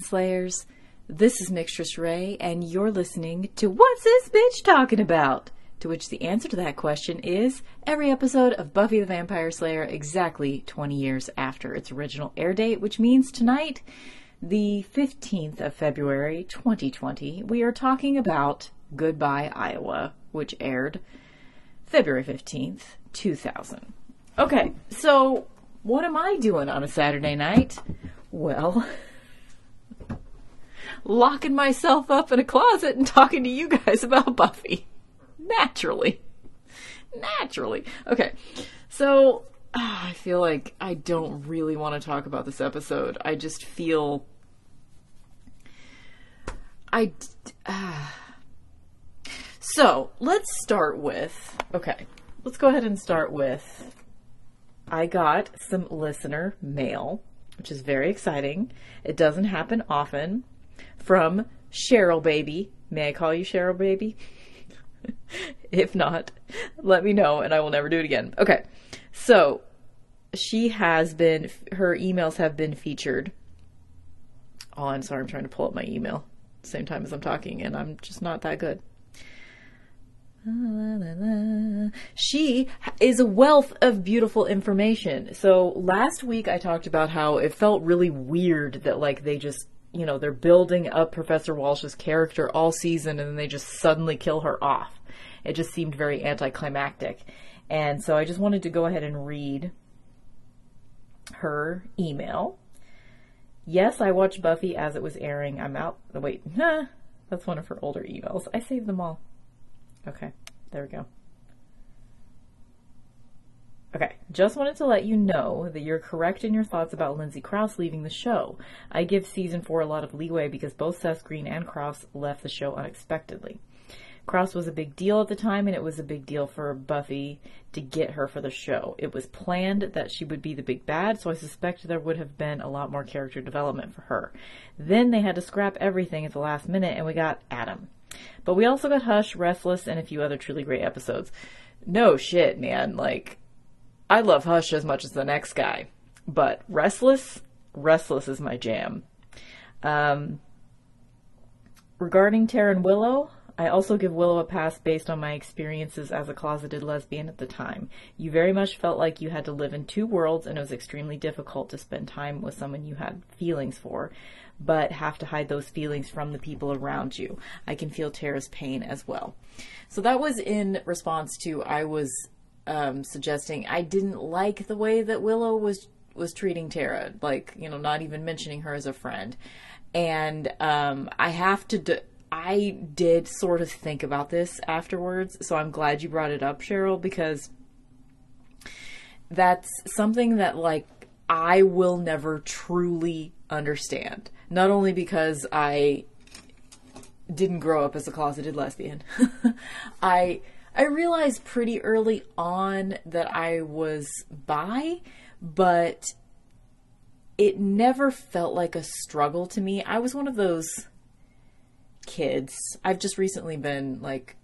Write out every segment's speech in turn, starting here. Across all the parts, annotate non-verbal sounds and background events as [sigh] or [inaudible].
Slayers. This is Mistress Ray, and you're listening to What's This Bitch Talking About? To which the answer to that question is every episode of Buffy the Vampire Slayer exactly 20 years after its original air date, which means tonight, the 15th of February 2020, we are talking about Goodbye Iowa, which aired February 15th, 2000. Okay, so what am I doing on a Saturday night? Well, [laughs] locking myself up in a closet and talking to you guys about Buffy. Naturally. Naturally. Okay. So, ah, I feel like I don't really want to talk about this episode. I just feel. I. Uh, so, let's start with. Okay. Let's go ahead and start with. I got some listener mail, which is very exciting. It doesn't happen often. From Cheryl Baby. May I call you Cheryl Baby? [laughs] if not, let me know and I will never do it again. Okay. So, she has been, her emails have been featured oh, on, sorry, I'm trying to pull up my email same time as I'm talking and I'm just not that good. She is a wealth of beautiful information. So last week I talked about how it felt really weird that like they just, you know, they're building up Professor Walsh's character all season and then they just suddenly kill her off. It just seemed very anticlimactic. And so I just wanted to go ahead and read her email. Yes, I watched Buffy as it was airing. I'm out. Wait, nah, [laughs] that's one of her older emails. I saved them all. Okay, there we go. Okay, just wanted to let you know that you're correct in your thoughts about Lindsay Crouse leaving the show. I give season four a lot of leeway because both Seth Green and Crouse left the show unexpectedly. Crouse was a big deal at the time, and it was a big deal for Buffy to get her for the show. It was planned that she would be the big bad, so I suspect there would have been a lot more character development for her. Then they had to scrap everything at the last minute, and we got Adam. But we also got Hush, Restless, and a few other truly great episodes. No shit, man. Like, I love Hush as much as the next guy. But Restless, Restless is my jam. Um, regarding Tara and Willow, I also give Willow a pass based on my experiences as a closeted lesbian at the time. You very much felt like you had to live in two worlds and it was extremely difficult to spend time with someone you had feelings for, but have to hide those feelings from the people around you. I can feel Tara's pain as well. So that was in response to I was um, suggesting I didn't like the way that Willow was was treating Tara, like you know, not even mentioning her as a friend. And um, I have to. D- I did sort of think about this afterwards, so I'm glad you brought it up, Cheryl, because that's something that, like, I will never truly understand. Not only because I didn't grow up as a closeted lesbian, [laughs] I I realized pretty early on that I was bi, but it never felt like a struggle to me. I was one of those kids. I've just recently been like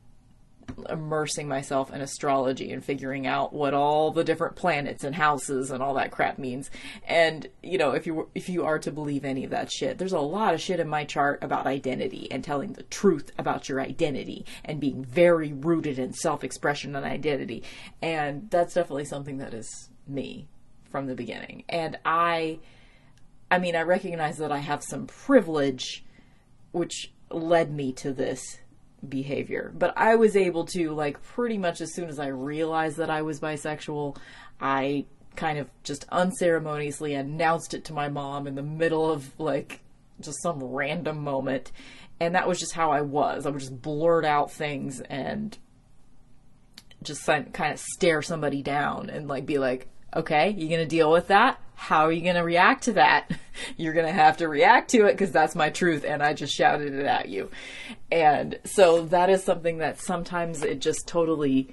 immersing myself in astrology and figuring out what all the different planets and houses and all that crap means. And you know, if you if you are to believe any of that shit, there's a lot of shit in my chart about identity and telling the truth about your identity and being very rooted in self-expression and identity. And that's definitely something that is me from the beginning. And I I mean, I recognize that I have some privilege which led me to this behavior. But I was able to, like, pretty much as soon as I realized that I was bisexual, I kind of just unceremoniously announced it to my mom in the middle of, like, just some random moment. And that was just how I was. I would just blurt out things and just kind of stare somebody down and, like, be like, okay, you're gonna deal with that? how are you going to react to that? [laughs] You're going to have to react to it because that's my truth and I just shouted it at you. And so that is something that sometimes it just totally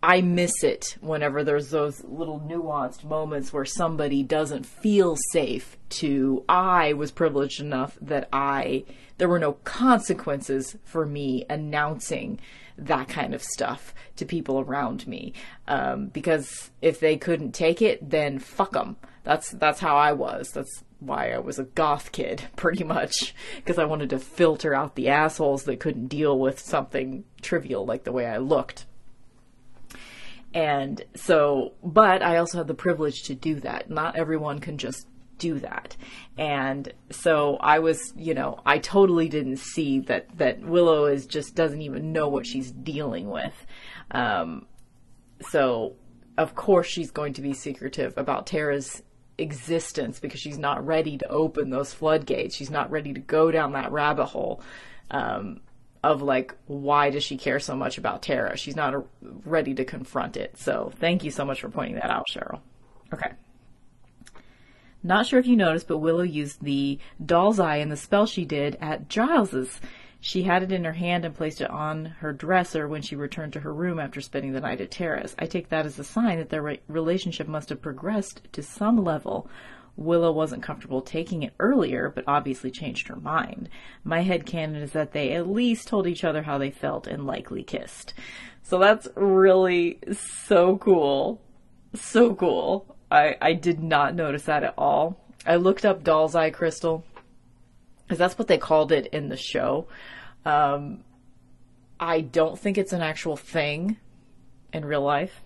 I miss it whenever there's those little nuanced moments where somebody doesn't feel safe to I was privileged enough that I there were no consequences for me announcing that kind of stuff to people around me. Um, because if they couldn't take it, then fuck them. That's that's how I was. That's why I was a goth kid, [laughs] pretty much, because I wanted to filter out the assholes that couldn't deal with something trivial like the way I looked. And so, but I also had the privilege to do that. Not everyone can just do that. And so I was, you know, I totally didn't see that, that Willow is just doesn't even know what she's dealing with. Um, so of course she's going to be secretive about Tara's existence because she's not ready to open those floodgates. She's not ready to go down that rabbit hole. Um, of like why does she care so much about Tara? She's not a, ready to confront it. So thank you so much for pointing that out, Cheryl. Okay. Not sure if you noticed, but Willow used the doll's eye in the spell she did at Giles's. She had it in her hand and placed it on her dresser when she returned to her room after spending the night at Tara's. I take that as a sign that their re- relationship must have progressed to some level Willow wasn't comfortable taking it earlier, but obviously changed her mind. My head canon is that they at least told each other how they felt and likely kissed. So that's really so cool. So cool. I, I did not notice that at all. I looked up doll's eye crystal because that's what they called it in the show. Um, I don't think it's an actual thing in real life.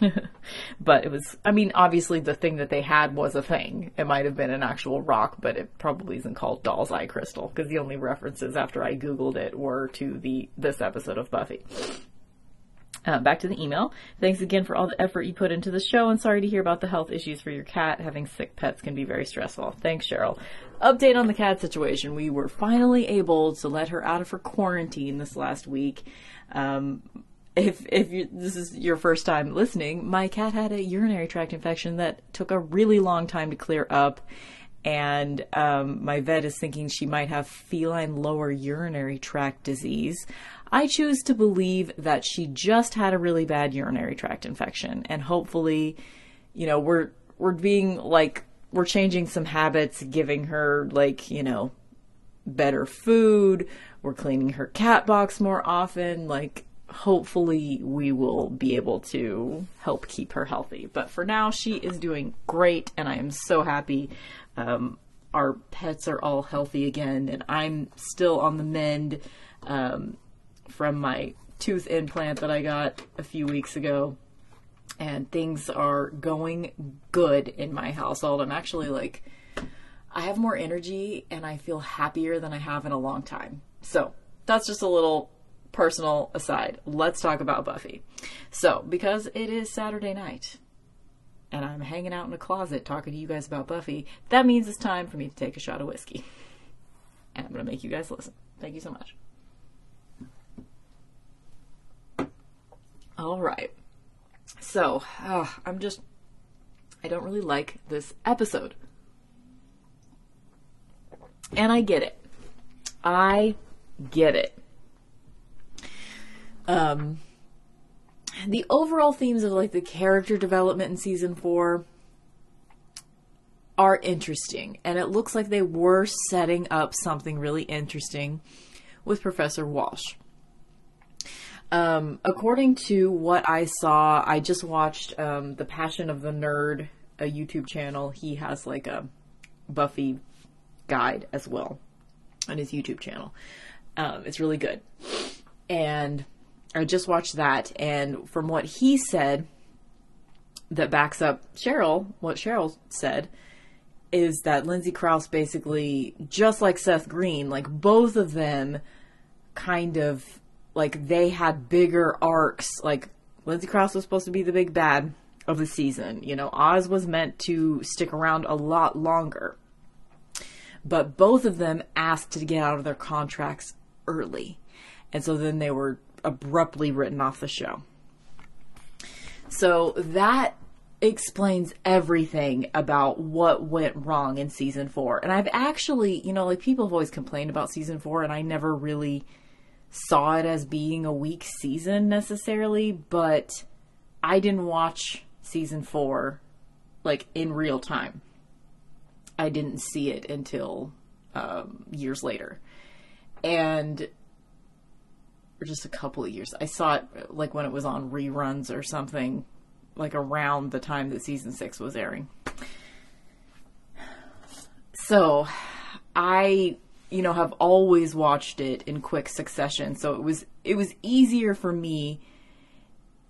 [laughs] but it was, I mean, obviously the thing that they had was a thing. It might have been an actual rock, but it probably isn't called Doll's Eye Crystal because the only references after I Googled it were to the, this episode of Buffy. Uh, back to the email. Thanks again for all the effort you put into the show and sorry to hear about the health issues for your cat. Having sick pets can be very stressful. Thanks, Cheryl. Update on the cat situation. We were finally able to let her out of her quarantine this last week. Um, if if you, this is your first time listening, my cat had a urinary tract infection that took a really long time to clear up, and um, my vet is thinking she might have feline lower urinary tract disease. I choose to believe that she just had a really bad urinary tract infection, and hopefully, you know, we're we're being like we're changing some habits, giving her like you know better food. We're cleaning her cat box more often, like hopefully we will be able to help keep her healthy. But for now, she is doing great, and I am so happy. Um, our pets are all healthy again, and I'm still on the mend um, from my tooth implant that I got a few weeks ago. And things are going good in my household. I'm actually like, I have more energy and I feel happier than I have in a long time. So that's just a little personal aside, let's talk about Buffy. So, because it is Saturday night and I'm hanging out in a closet talking to you guys about Buffy, that means it's time for me to take a shot of whiskey. [laughs] And I'm going to make you guys listen. Thank you so much. All right. So, uh, I'm just, I don't really like this episode. And I get it. I get it. Um, the overall themes of like the character development in season four are interesting, and it looks like they were setting up something really interesting with Professor Walsh. Um, according to what I saw, I just watched um, The Passion of the Nerd, a YouTube channel. He has like a Buffy guide as well on his YouTube channel. Um, it's really good. And I just watched that, and from what he said, that backs up Cheryl, what Cheryl said, is that Lindsay Crouse basically, just like Seth Green, like both of them kind of, like they had bigger arcs. Like Lindsay Crouse was supposed to be the big bad of the season. You know, Oz was meant to stick around a lot longer. But both of them asked to get out of their contracts early. And so then they were abruptly written off the show. So that explains everything about what went wrong in season four. And I've actually, you know, like people have always complained about season four, and I never really saw it as being a weak season necessarily, but I didn't watch season four like in real time. I didn't see it until um, years later. And or just a couple of years. I saw it like when it was on reruns or something, like around the time that season six was airing. So, I, you know, have always watched it in quick succession. So it was it was easier for me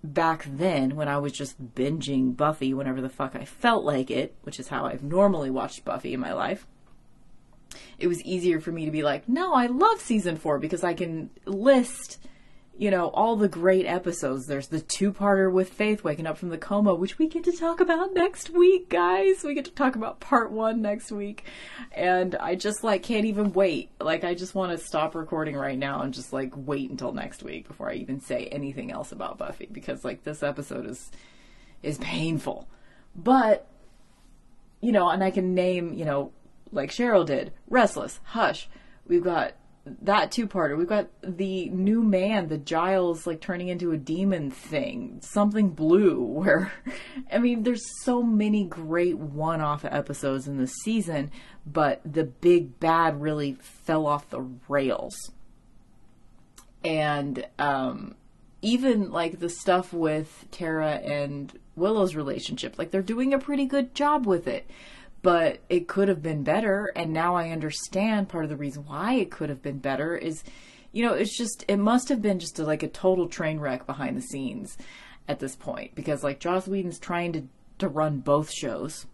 back then when I was just binging Buffy whenever the fuck I felt like it, which is how I've normally watched Buffy in my life. It was easier for me to be like, no, I love season four because I can list you know, all the great episodes. There's the two-parter with Faith waking up from the coma, which we get to talk about next week, guys. We get to talk about part one next week. And I just like can't even wait. Like I just want to stop recording right now and just like wait until next week before I even say anything else about Buffy because like this episode is is painful. But you know, and I can name, you know, like Cheryl did, Restless, Hush. We've got that two parter. We've got the new man, the Giles like turning into a demon thing, something blue, [laughs] where I mean, there's so many great one off episodes in this season, but the big bad really fell off the rails. And um, even like the stuff with Tara and Willow's relationship, like they're doing a pretty good job with it but it could have been better. And now I understand part of the reason why it could have been better is, you know, it's just, it must have been just a, like a total train wreck behind the scenes at this point because like Joss Whedon's trying to, to run both shows.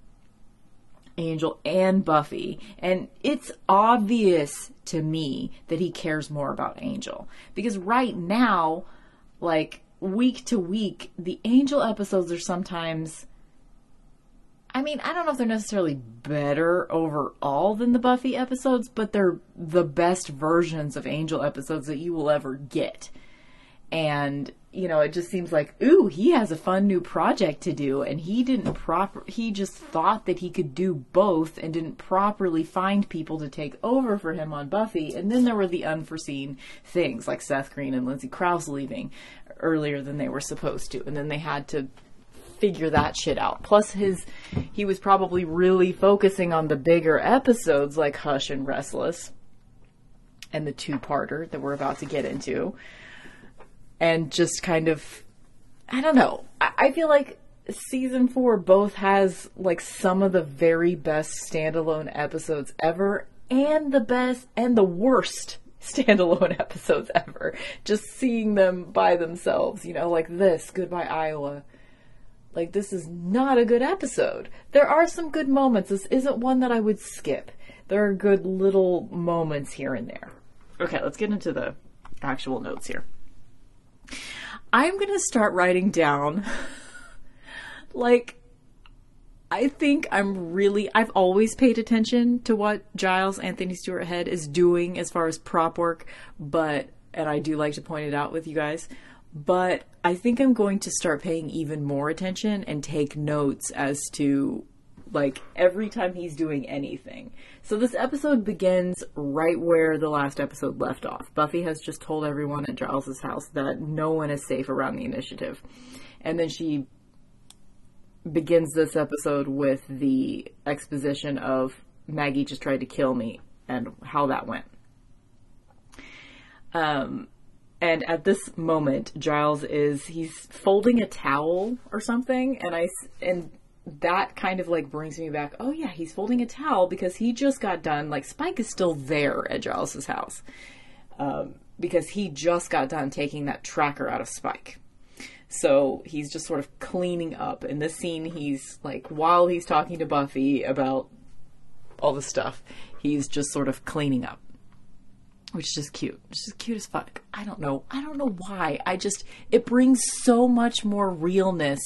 Angel and Buffy. And it's obvious to me that he cares more about Angel. Because right now, like week to week, the Angel episodes are sometimes I mean, I don't know if they're necessarily better overall than the Buffy episodes, but they're the best versions of Angel episodes that you will ever get. And, you know, it just seems like, ooh, he has a fun new project to do, and he didn't proper, he just thought that he could do both and didn't properly find people to take over for him on Buffy. And then there were the unforeseen things like Seth Green and Lindsay Crouse leaving earlier than they were supposed to. And then they had to figure that shit out. Plus his he was probably really focusing on the bigger episodes like Hush and Restless and the two-parter that we're about to get into. And just kind of I don't know. I, I feel like season 4 both has like some of the very best standalone episodes ever and the best and the worst [laughs] standalone episodes ever. Just seeing them by themselves, you know, like this, Goodbye Iowa, like, this is not a good episode. There are some good moments. This isn't one that I would skip. There are good little moments here and there. Okay, let's get into the actual notes here. I'm going to start writing down, [laughs] like, I think I'm really, I've always paid attention to what Giles Anthony Stewart Head is doing as far as prop work, but, and I do like to point it out with you guys, but I think I'm going to start paying even more attention and take notes as to like every time he's doing anything. So this episode begins right where the last episode left off. Buffy has just told everyone at Giles's house that no one is safe around the initiative. And then she begins this episode with the exposition of Maggie just tried to kill me and how that went. Um and at this moment, Giles is he's folding a towel or something, and I and that kind of like brings me back. Oh yeah, he's folding a towel because he just got done. Like Spike is still there at Giles's house um, because he just got done taking that tracker out of Spike. So he's just sort of cleaning up. In this scene, he's like while he's talking to Buffy about all the stuff, he's just sort of cleaning up which is just cute. It's just cute as fuck. I don't know. I don't know why. I just it brings so much more realness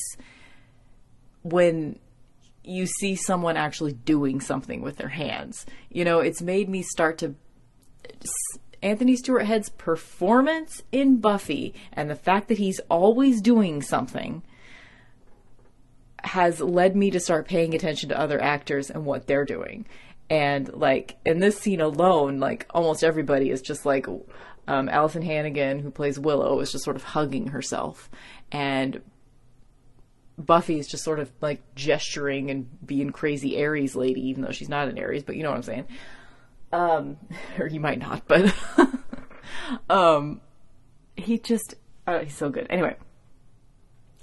when you see someone actually doing something with their hands. You know, it's made me start to Anthony Stewart Head's performance in Buffy and the fact that he's always doing something has led me to start paying attention to other actors and what they're doing and like in this scene alone like almost everybody is just like um, Alyson Hannigan who plays Willow is just sort of hugging herself. And Buffy is just sort of like gesturing and being crazy Aries lady even though she's not an Aries but you know what I'm saying. Um [laughs] or you might not but [laughs] um he just uh, he's so good. Anyway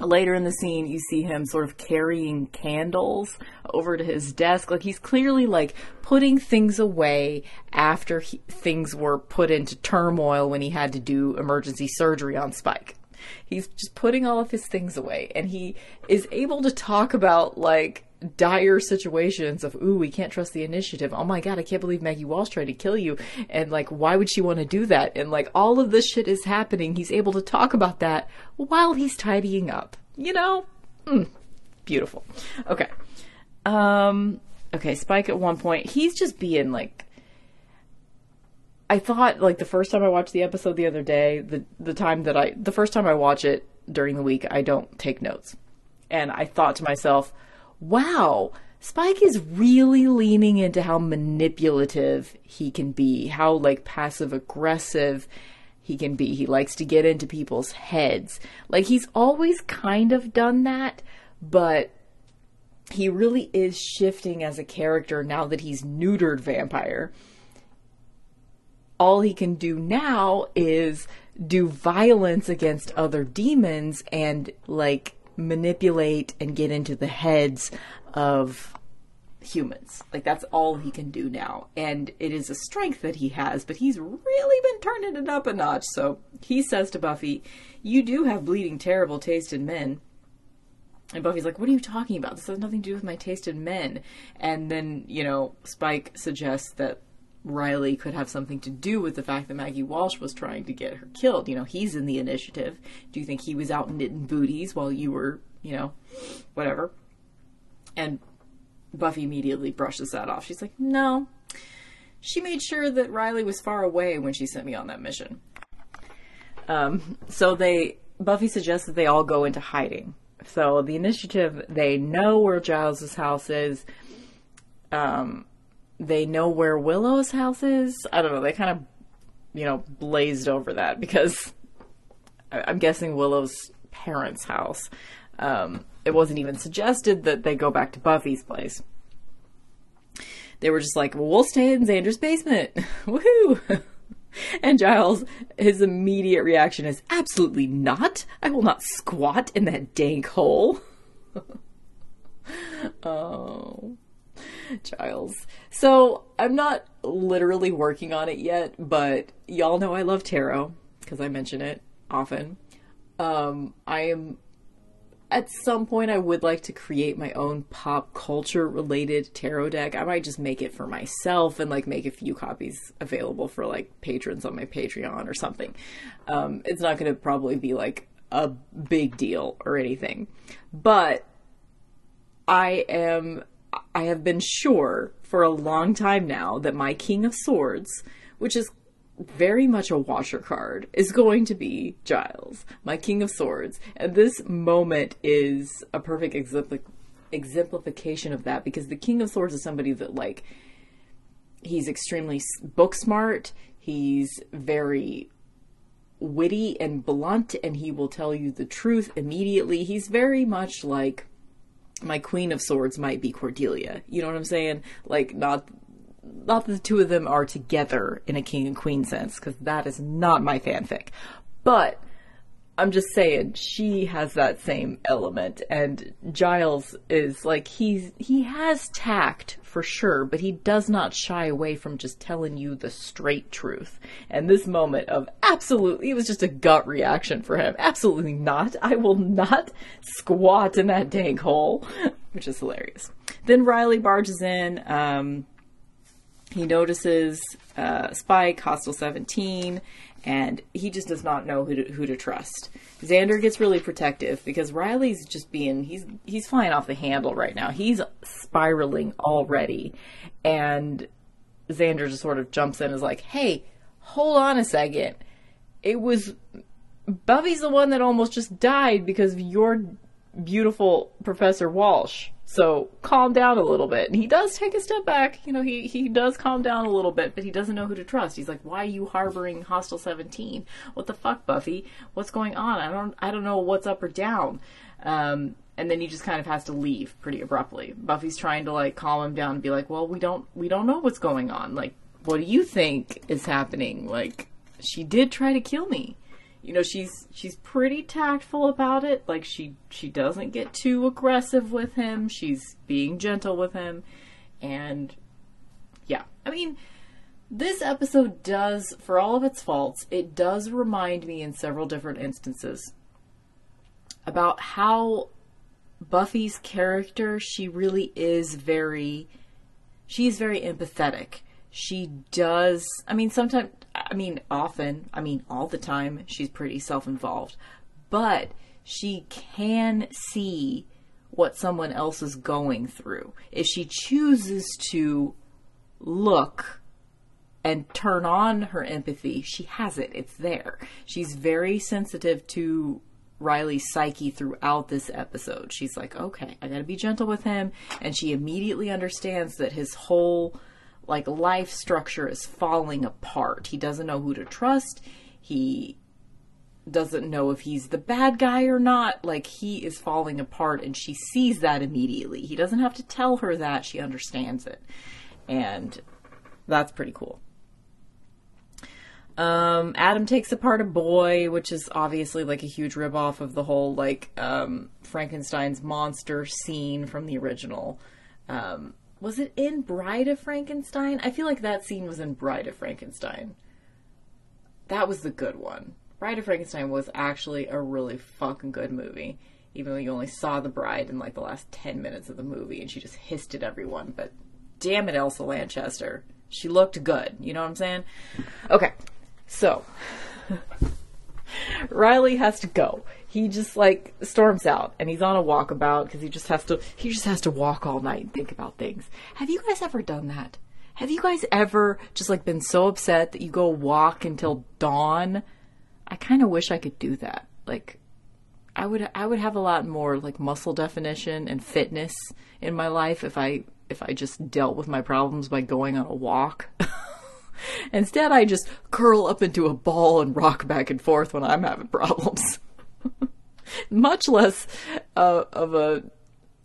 later in the scene you see him sort of carrying candles over to his desk. Like he's clearly like putting things away after he, things were put into turmoil when he had to do emergency surgery on spike. He's just putting all of his things away and he is able to talk about like dire situations of ooh we can't trust the initiative. Oh my god i can't believe maggie walsh tried to kill you. And like why would she want to do that? And like all of this shit is happening. He's able to talk about that while he's tidying up you know? Mm, beautiful. Okay. Um okay spike at one point he's just being like i thought like the first time i watched the episode the other day the the time that i the first time i watch it during the week i don't take notes. And i thought to myself wow, Spike is really leaning into how manipulative he can be, how like passive aggressive he can be. He likes to get into people's heads. Like he's always kind of done that, but he really is shifting as a character now that he's neutered vampire. All he can do now is do violence against other demons and like manipulate and get into the heads of humans. Like that's all he can do now. And it is a strength that he has, but he's really been turning it up a notch. So he says to Buffy, You do have bleeding terrible taste in men. And Buffy's like, What are you talking about? This has nothing to do with my taste in men. And then, you know, Spike suggests that Riley could have something to do with the fact that Maggie Walsh was trying to get her killed. You know, he's in the initiative. Do you think he was out knitting booties while you were, you know, whatever? And Buffy immediately brushes that off. She's like, no. She made sure that Riley was far away when she sent me on that mission. Um, so they, Buffy suggests that they all go into hiding. So the initiative, they know where Giles's house is. Um, they know where Willow's house is. I don't know. They kind of, you know, blazed over that because I'm guessing Willow's parents' house. Um, it wasn't even suggested that they go back to Buffy's place. They were just like, well, we'll stay in Xander's basement. [laughs] Woohoo! [laughs] and Giles, his immediate reaction is, absolutely not. I will not squat in that dank hole. [laughs] oh. [laughs] Giles. So I'm not literally working on it yet, but y'all know I love tarot because I mention it often. Um, I am at some point I would like to create my own pop culture related tarot deck. I might just make it for myself and like make a few copies available for like patrons on my Patreon or something. Um, it's not going to probably be like a big deal or anything, but I am I have been sure for a long time now that my King of Swords, which is very much a Watcher card, is going to be Giles, my King of Swords. And this moment is a perfect exempl- exemplification of that because the King of Swords is somebody that, like, he's extremely book smart, he's very witty and blunt, and he will tell you the truth immediately. He's very much like my queen of swords might be Cordelia. You know what I'm saying? Like not not the two of them are together in a king and queen sense because that is not my fanfic. But I'm just saying she has that same element and Giles is like he's he has tact for sure, but he does not shy away from just telling you the straight truth. And this moment of absolutely it was just a gut reaction for him. Absolutely not. I will not squat in that dank hole, which is hilarious. Then Riley barges in um he notices uh, Spike, Hostile 17, and he just does not know who to, who to trust. Xander gets really protective because Riley's just being he's he's flying off the handle right now. He's spiraling already, and Xander just sort of jumps in and is like, "Hey, hold on a second. It was Buffy's the one that almost just died because of your beautiful Professor Walsh." So calm down a little bit. And he does take a step back. You know, he, he does calm down a little bit, but he doesn't know who to trust. He's like, why are you harboring Hostile 17? What the fuck, Buffy? What's going on? I don't, I don't know what's up or down. Um, and then he just kind of has to leave pretty abruptly. Buffy's trying to like calm him down and be like, well, we don't, we don't know what's going on. Like, what do you think is happening? Like, she did try to kill me. You know, she's she's pretty tactful about it. Like she she doesn't get too aggressive with him. She's being gentle with him. And yeah. I mean, this episode does for all of its faults, it does remind me in several different instances about how Buffy's character, she really is very she's very empathetic. She does I mean sometimes I mean often, I mean all the time she's pretty self-involved. But she can see what someone else is going through. If she chooses to look and turn on her empathy, she has it. It's there. She's very sensitive to Riley's psyche throughout this episode. She's like, okay, I gotta be gentle with him. And she immediately understands that his whole like life structure is falling apart. He doesn't know who to trust. He doesn't know if he's the bad guy or not. Like he is falling apart and she sees that immediately. He doesn't have to tell her that. She understands it. And that's pretty cool. Um, Adam takes apart a boy, which is obviously like a huge ripoff of the whole like um, Frankenstein's monster scene from the original. Um, was it in Bride of Frankenstein? I feel like that scene was in Bride of Frankenstein. That was the good one. Bride of Frankenstein was actually a really fucking good movie. Even though you only saw the bride in like the last 10 minutes of the movie and she just hissed at everyone. But damn it, Elsa Lanchester. She looked good. You know what I'm saying? Okay. So, [laughs] Riley has to go. He just like storms out and he's on a walkabout because he just has to he just has to walk all night and think about things. Have you guys ever done that? Have you guys ever just like been so upset that you go walk until dawn? I kind of wish I could do that. Like I would I would have a lot more like muscle definition and fitness in my life if I if I just dealt with my problems by going on a walk. [laughs] Instead, I just curl up into a ball and rock back and forth when I'm having problems. [laughs] [laughs] Much less uh, of a.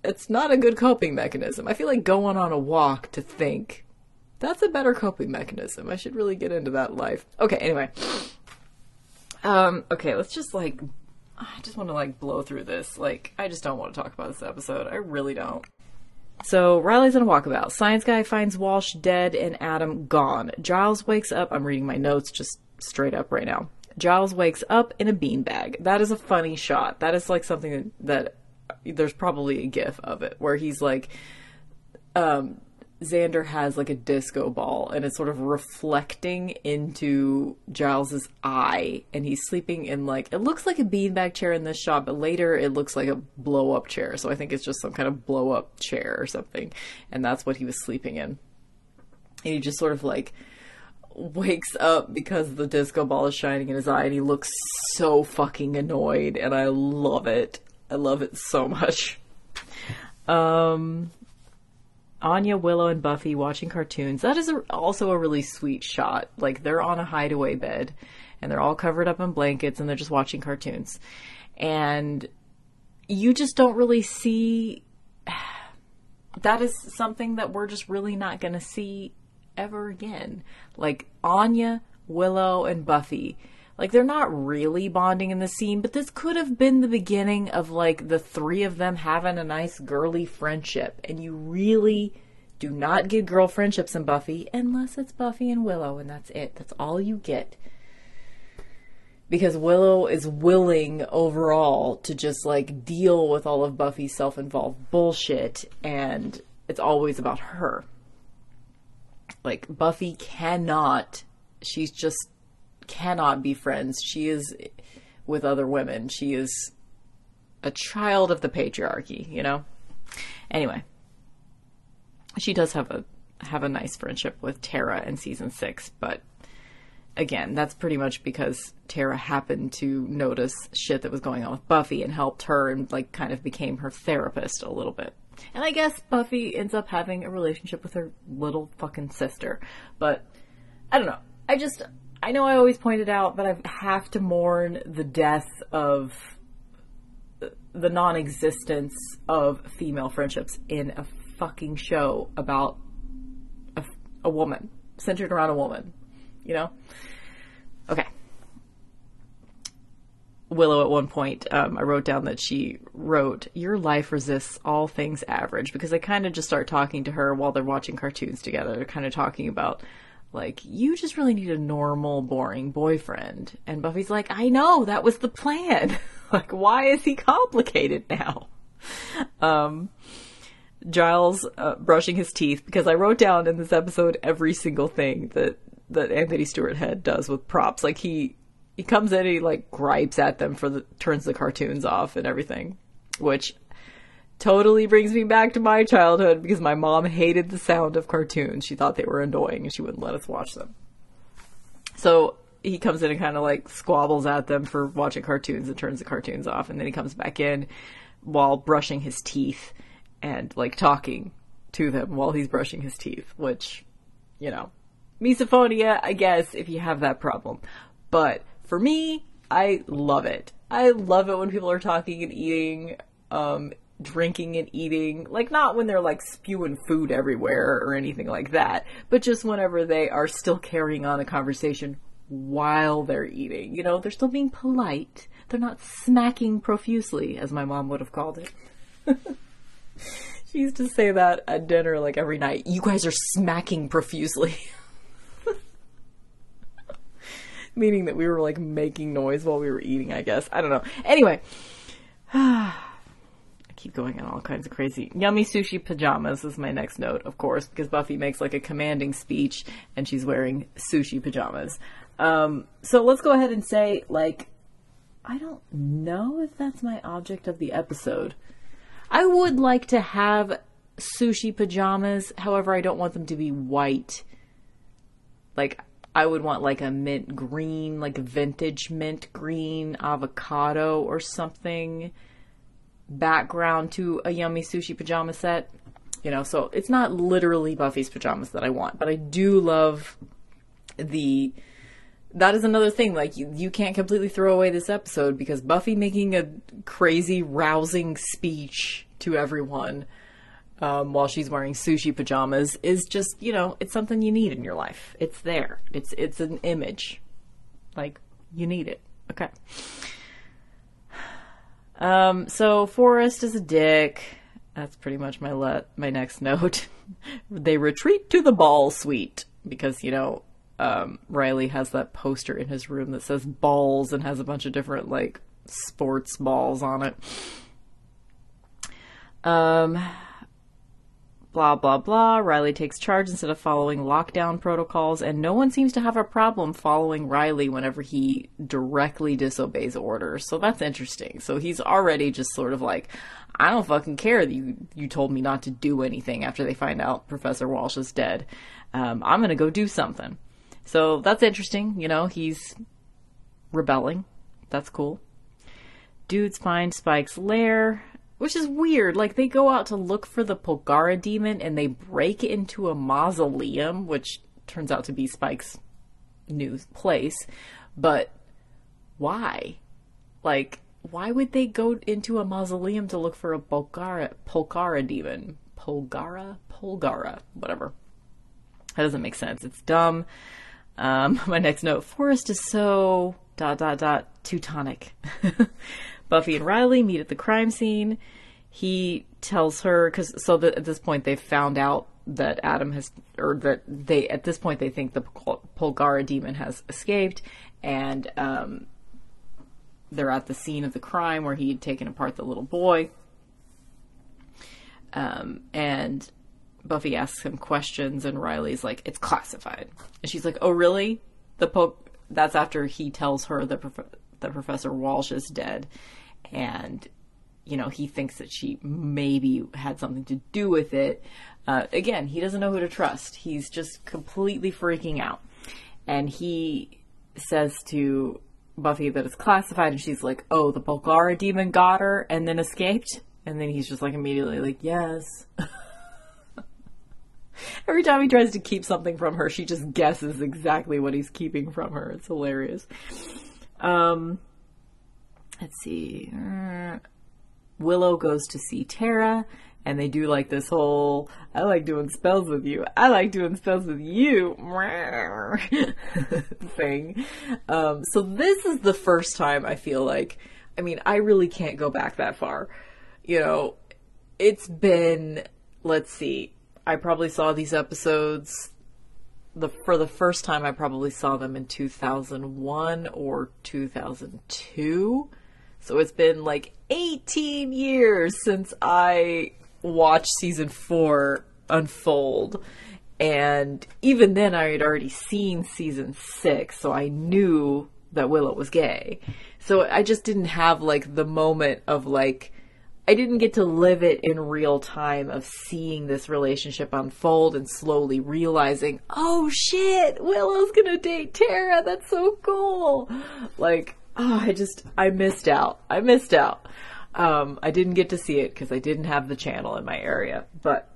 It's not a good coping mechanism. I feel like going on a walk to think. That's a better coping mechanism. I should really get into that life. Okay, anyway. Um, okay, let's just like. I just want to like blow through this. Like, I just don't want to talk about this episode. I really don't. So Riley's on a walkabout. Science guy finds Walsh dead and Adam gone. Giles wakes up. I'm reading my notes just straight up right now. Giles wakes up in a beanbag. That is a funny shot. That is like something that, that there's probably a gif of it where he's like, um, Xander has like a disco ball and it's sort of reflecting into Giles's eye and he's sleeping in like it looks like a beanbag chair in this shot, but later it looks like a blow up chair. So I think it's just some kind of blow up chair or something. And that's what he was sleeping in. And he just sort of like wakes up because the disco ball is shining in his eye and he looks so fucking annoyed and I love it. I love it so much. Um Anya, Willow, and Buffy watching cartoons. That is a, also a really sweet shot. Like they're on a hideaway bed and they're all covered up in blankets and they're just watching cartoons. And you just don't really see [sighs] that is something that we're just really not going to see ever again. Like Anya, Willow, and Buffy like they're not really bonding in the scene, but this could have been the beginning of like the three of them having a nice girly friendship. And you really do not get girl friendships in Buffy unless it's Buffy and Willow, and that's it. That's all you get. Because Willow is willing overall to just like deal with all of Buffy's self involved bullshit, and it's always about her. Like, Buffy cannot, she's just cannot be friends. She is with other women. She is a child of the patriarchy, you know? Anyway. She does have a have a nice friendship with Tara in season 6, but again, that's pretty much because Tara happened to notice shit that was going on with Buffy and helped her and like kind of became her therapist a little bit. And I guess Buffy ends up having a relationship with her little fucking sister. But I don't know. I just I know I always pointed out that I have to mourn the death of the non existence of female friendships in a fucking show about a, a woman, centered around a woman. You know? Okay. Willow at one point, um, I wrote down that she wrote, Your life resists all things average because I kind of just start talking to her while they're watching cartoons together. They're kind of talking about, like, you just really need a normal, boring boyfriend. And Buffy's like, I know, that was the plan. [laughs] like, why is he complicated now? [laughs] Um, Giles uh, brushing his teeth because I wrote down in this episode every single thing that that Anthony Stewart Head does with props. Like he he comes in and he like gripes at them for the turns the cartoons off and everything, which totally brings me back to my childhood because my mom hated the sound of cartoons. She thought they were annoying and she wouldn't let us watch them. So he comes in and kind of like squabbles at them for watching cartoons and turns the cartoons off and then he comes back in while brushing his teeth and like talking to them while he's brushing his teeth, which, you know, misophonia, I guess, if you have that problem. But for me, I love it. I love it when people are talking and eating, um, drinking and eating. Like, not when they're like spewing food everywhere or anything like that, but just whenever they are still carrying on a conversation while they're eating. You know, they're still being polite. They're not smacking profusely, as my mom would have called it. [laughs] she used to say that at dinner like every night. You guys are smacking profusely. [laughs] [laughs] Meaning that we were like making noise while we were eating, I guess. I don't know. Anyway. [sighs] I keep going on all kinds of crazy. Yummy sushi pajamas is my next note, of course, because Buffy makes like a commanding speech and she's wearing sushi pajamas. Um, so let's go ahead and say, like, I don't know if that's my object of the episode. I would like to have sushi pajamas, however, I don't want them to be white. Like, I would want like a mint green, like vintage mint green avocado or something background to a yummy sushi pajama set. You know, so it's not literally Buffy's pajamas that I want, but I do love the that is another thing. Like you, you can't completely throw away this episode because Buffy making a crazy, rousing speech to everyone um, while she's wearing sushi pajamas is just you know it's something you need in your life. It's there. It's it's an image. Like you need it. Okay. Um. So Forrest is a dick. That's pretty much my let my next [laughs] note. they retreat to the ball suite because you know um, Riley has that poster in his room that says balls and has a bunch of different like sports balls on it. Um, blah blah blah. Riley takes charge instead of following lockdown protocols, and no one seems to have a problem following Riley whenever he directly disobeys orders. So that's interesting. So he's already just sort of like, I don't fucking care that you you told me not to do anything after they find out Professor Walsh is dead. Um, I'm gonna go do something. So that's interesting. You know, he's rebelling. That's cool. Dudes find Spike's lair, which is weird. Like, they go out to look for the Polgara demon and they break into a mausoleum, which turns out to be Spike's new place. But why? Like, why would they go into a mausoleum to look for a Polgara, Polgara demon? Polgara? Polgara, whatever. That doesn't make sense. It's dumb. Um, [laughs] my next note, Forrest is so dot dot dot Teutonic. [laughs] Buffy and Riley meet at the crime scene. He tells her because so at this point they've found out that Adam has or that they at this point they think the Polgara demon has escaped and um, they're at the scene of the crime where he had taken apart the little boy. Um, and Buffy asks him questions, and Riley's like, "It's classified," and she's like, "Oh, really?" The Pope. That's after he tells her that prof- that Professor Walsh is dead, and you know he thinks that she maybe had something to do with it. Uh, again, he doesn't know who to trust. He's just completely freaking out, and he says to Buffy that it's classified, and she's like, "Oh, the Polgara demon got her and then escaped." And then he's just like immediately like, "Yes." [laughs] Every time he tries to keep something from her, she just guesses exactly what he's keeping from her. It's hilarious. Um, let's see. Willow goes to see Tara and they do like this whole I like doing spells with you. I like doing spells with you [laughs] thing. Um, so this is the first time I feel like I mean, I really can't go back that far. You know, it's been let's see. I probably saw these episodes the for the first time I probably saw them in 2001 or 2002. So it's been like 18 years since I watched season 4 unfold. And even then I had already seen season 6, so I knew that Willow was gay. So I just didn't have like the moment of like I didn't get to live it in real time of seeing this relationship unfold and slowly realizing, oh shit, Willow's gonna date Tara. That's so cool. Like, oh, I just, I missed out. I missed out. Um, I didn't get to see it because I didn't have the channel in my area, but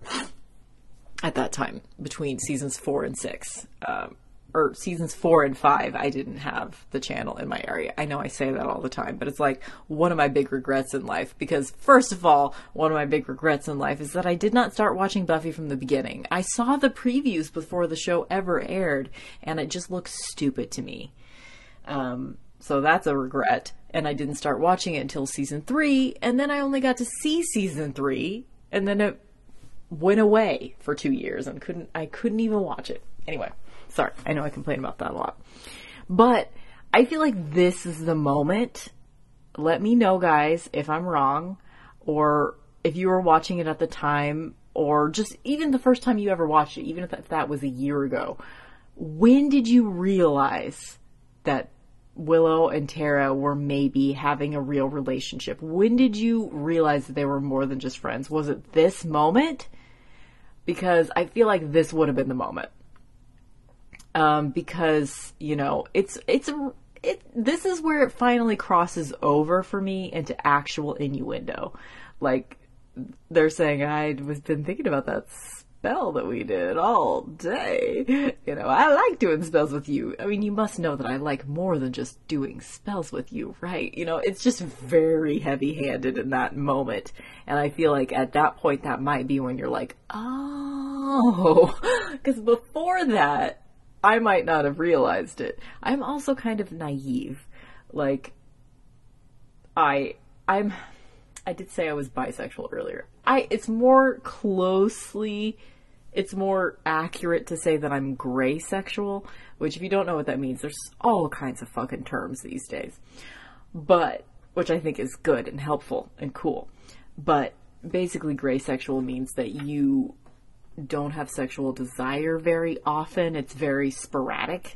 at that time, between seasons four and six, um, or seasons four and five, I didn't have the channel in my area. I know I say that all the time, but it's like one of my big regrets in life because, first of all, one of my big regrets in life is that I did not start watching Buffy from the beginning. I saw the previews before the show ever aired, and it just looked stupid to me. Um, so that's a regret. And I didn't start watching it until season three, and then I only got to see season three, and then it went away for two years and couldn't I couldn't even watch it. Anyway. Sorry, I know I complain about that a lot. But I feel like this is the moment. Let me know, guys, if I'm wrong, or if you were watching it at the time, or just even the first time you ever watched it, even if that, if that was a year ago. When did you realize that Willow and Tara were maybe having a real relationship? When did you realize that they were more than just friends? Was it this moment? Because I feel like this would have been the moment um, because you know it's it's it. This is where it finally crosses over for me into actual innuendo. Like they're saying, I was been thinking about that spell that we did all day. You know, I like doing spells with you. I mean, you must know that I like more than just doing spells with you, right? You know, it's just very heavy handed in that moment. And I feel like at that point, that might be when you're like, oh, [laughs] because before that, I might not have realized it. I'm also kind of naive. Like, I, I'm, I did say I was bisexual earlier. I, it's more closely, it's more accurate to say that I'm gray sexual, which if you don't know what that means, there's all kinds of fucking terms these days. But, which I think is good and helpful and cool. But basically gray sexual means that you don't have sexual desire very often. It's very sporadic.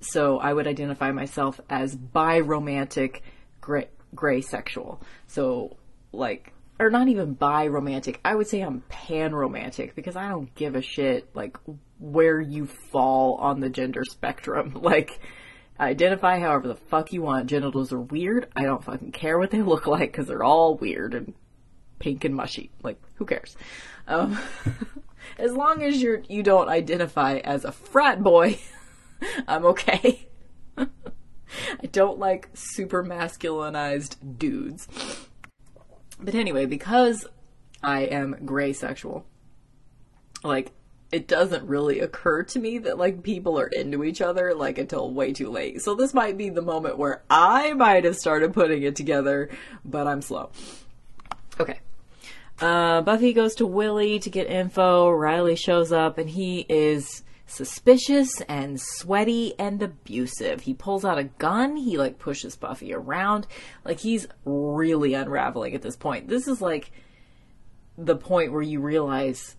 So I would identify myself as bi-romantic, gray, gray sexual. So like, or not even bi-romantic. I would say I'm pan-romantic because I don't give a shit like where you fall on the gender spectrum. [laughs] Like, identify however the fuck you want. Genitals are weird. I don't fucking care what they look like because they're all weird and pink and mushy. Like, who cares? Um, [laughs] as long as you're you don't identify as a frat boy, [laughs] I'm okay. [laughs] I don't like super masculinized dudes. But anyway, because I am gray sexual, like it doesn't really occur to me that like people are into each other like until way too late. So this might be the moment where I might have started putting it together, but I'm slow. Okay. Uh, Buffy goes to Willie to get info. Riley shows up and he is suspicious and sweaty and abusive. He pulls out a gun. He like pushes Buffy around. Like he's really unraveling at this point. This is like the point where you realize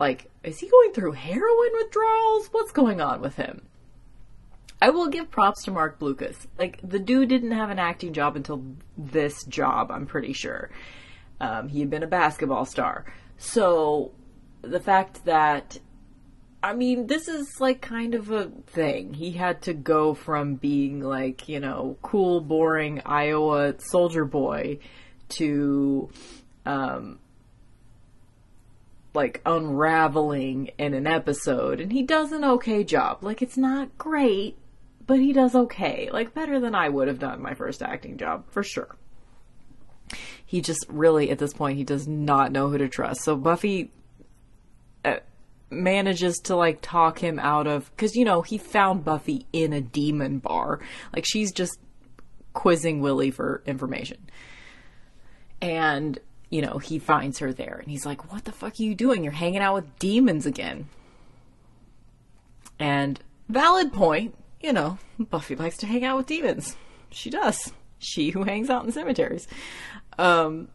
like is he going through heroin withdrawals? What's going on with him? I will give props to Marc Blucas. Like the dude didn't have an acting job until this job, I'm pretty sure. Um, he had been a basketball star. So the fact that, I mean, this is like kind of a thing. He had to go from being like, you know, cool, boring Iowa soldier boy to, um, like unraveling in an episode and he does an okay job. Like it's not great, but he does okay. Like better than I would have done my first acting job for sure. He just really, at this point, he does not know who to trust. So Buffy uh, manages to like talk him out of, because, you know, he found Buffy in a demon bar. Like, she's just quizzing Willie for information. And, you know, he finds her there and he's like, What the fuck are you doing? You're hanging out with demons again. And valid point, you know, Buffy likes to hang out with demons. She does. She who hangs out in cemeteries. Um,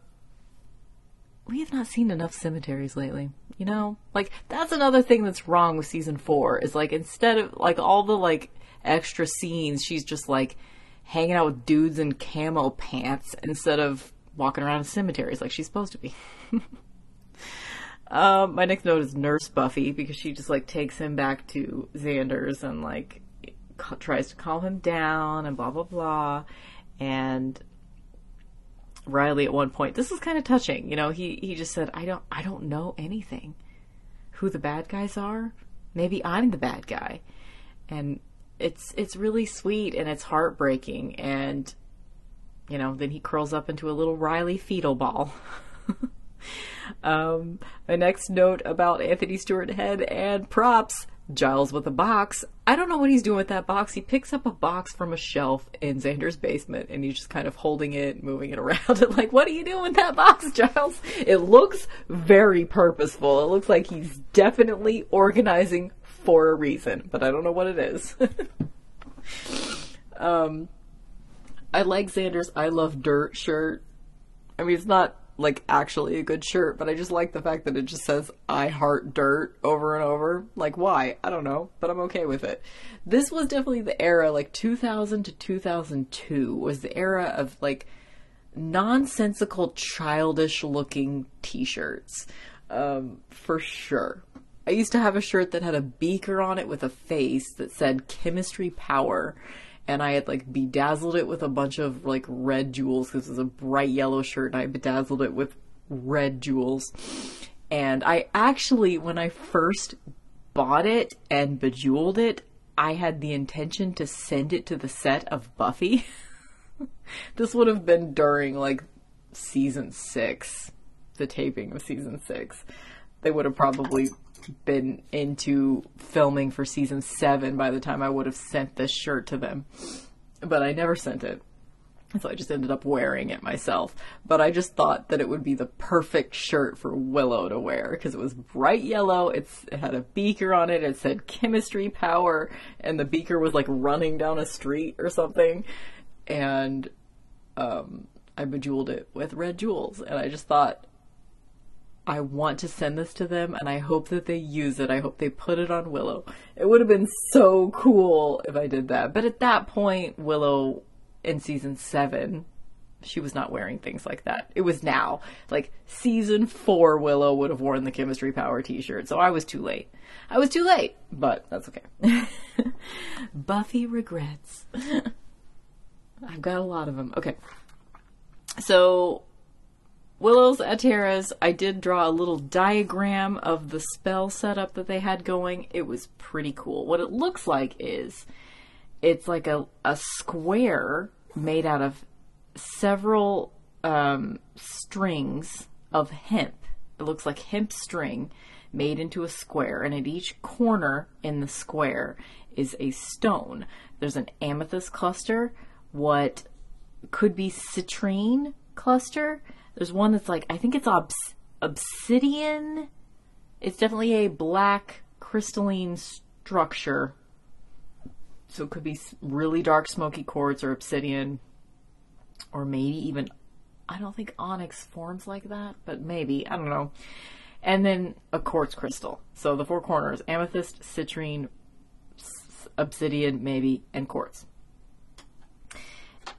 we have not seen enough cemeteries lately. You know, like that's another thing that's wrong with season four. Is like instead of like all the like extra scenes, she's just like hanging out with dudes in camo pants instead of walking around in cemeteries like she's supposed to be. [laughs] um, my next note is Nurse Buffy because she just like takes him back to Xander's and like tries to calm him down and blah blah blah. And Riley at one point, this is kind of touching. You know, he he just said, "I don't I don't know anything. Who the bad guys are? Maybe I'm the bad guy." And it's it's really sweet and it's heartbreaking and you know, then he curls up into a little Riley fetal ball. [laughs] um, my next note about Anthony Stewart Head and props. Giles with a box. I don't know what he's doing with that box. He picks up a box from a shelf in Xander's basement and he's just kind of holding it, moving it around. [laughs] And like, what are you doing with that box, Giles? It looks very purposeful. It looks like he's definitely organizing for a reason, but I don't know what it is. [laughs] um, I like Xander's I Love Dirt shirt. I mean, it's not like actually a good shirt, but I just like the fact that it just says I heart dirt over and over. Like why? I don't know, but I'm okay with it. This was definitely the era like 2000 to 2002 was the era of like nonsensical childish looking t-shirts. Um for sure. I used to have a shirt that had a beaker on it with a face that said chemistry power and I had like bedazzled it with a bunch of like red jewels because it was a bright yellow shirt and I bedazzled it with red jewels. And I actually, when I first bought it and bejeweled it, I had the intention to send it to the set of Buffy. [laughs] this would have been during like season six, the taping of season six. They would have probably been into filming for season seven by the time I would have sent this shirt to them. But I never sent it. So I just ended up wearing it myself. But I just thought that it would be the perfect shirt for Willow to wear because it was bright yellow. It's, it had a beaker on it. It said chemistry power and the beaker was like running down a street or something. And, um, I bejeweled it with red jewels. And I just thought I want to send this to them and I hope that they use it. I hope they put it on Willow. It would have been so cool if I did that. But at that point, Willow in season seven, she was not wearing things like that. It was now. Like season four, Willow would have worn the chemistry power t shirt. So I was too late. I was too late, but that's okay. [laughs] Buffy regrets. [laughs] I've got a lot of them. Okay. So Willow's at Tara's, I did draw a little diagram of the spell setup that they had going. It was pretty cool. What it looks like is it's like a, a square made out of several um, strings of hemp. It looks like hemp string made into a square, and at each corner in the square is a stone. There's an amethyst cluster, what could be citrine cluster there's one that's like I think it's obs- obsidian. It's definitely a black crystalline structure. So it could be really dark smoky quartz or obsidian or maybe even I don't think onyx forms like that, but maybe, I don't know. And then a quartz crystal. So the four corners, amethyst, citrine, obsidian maybe and quartz.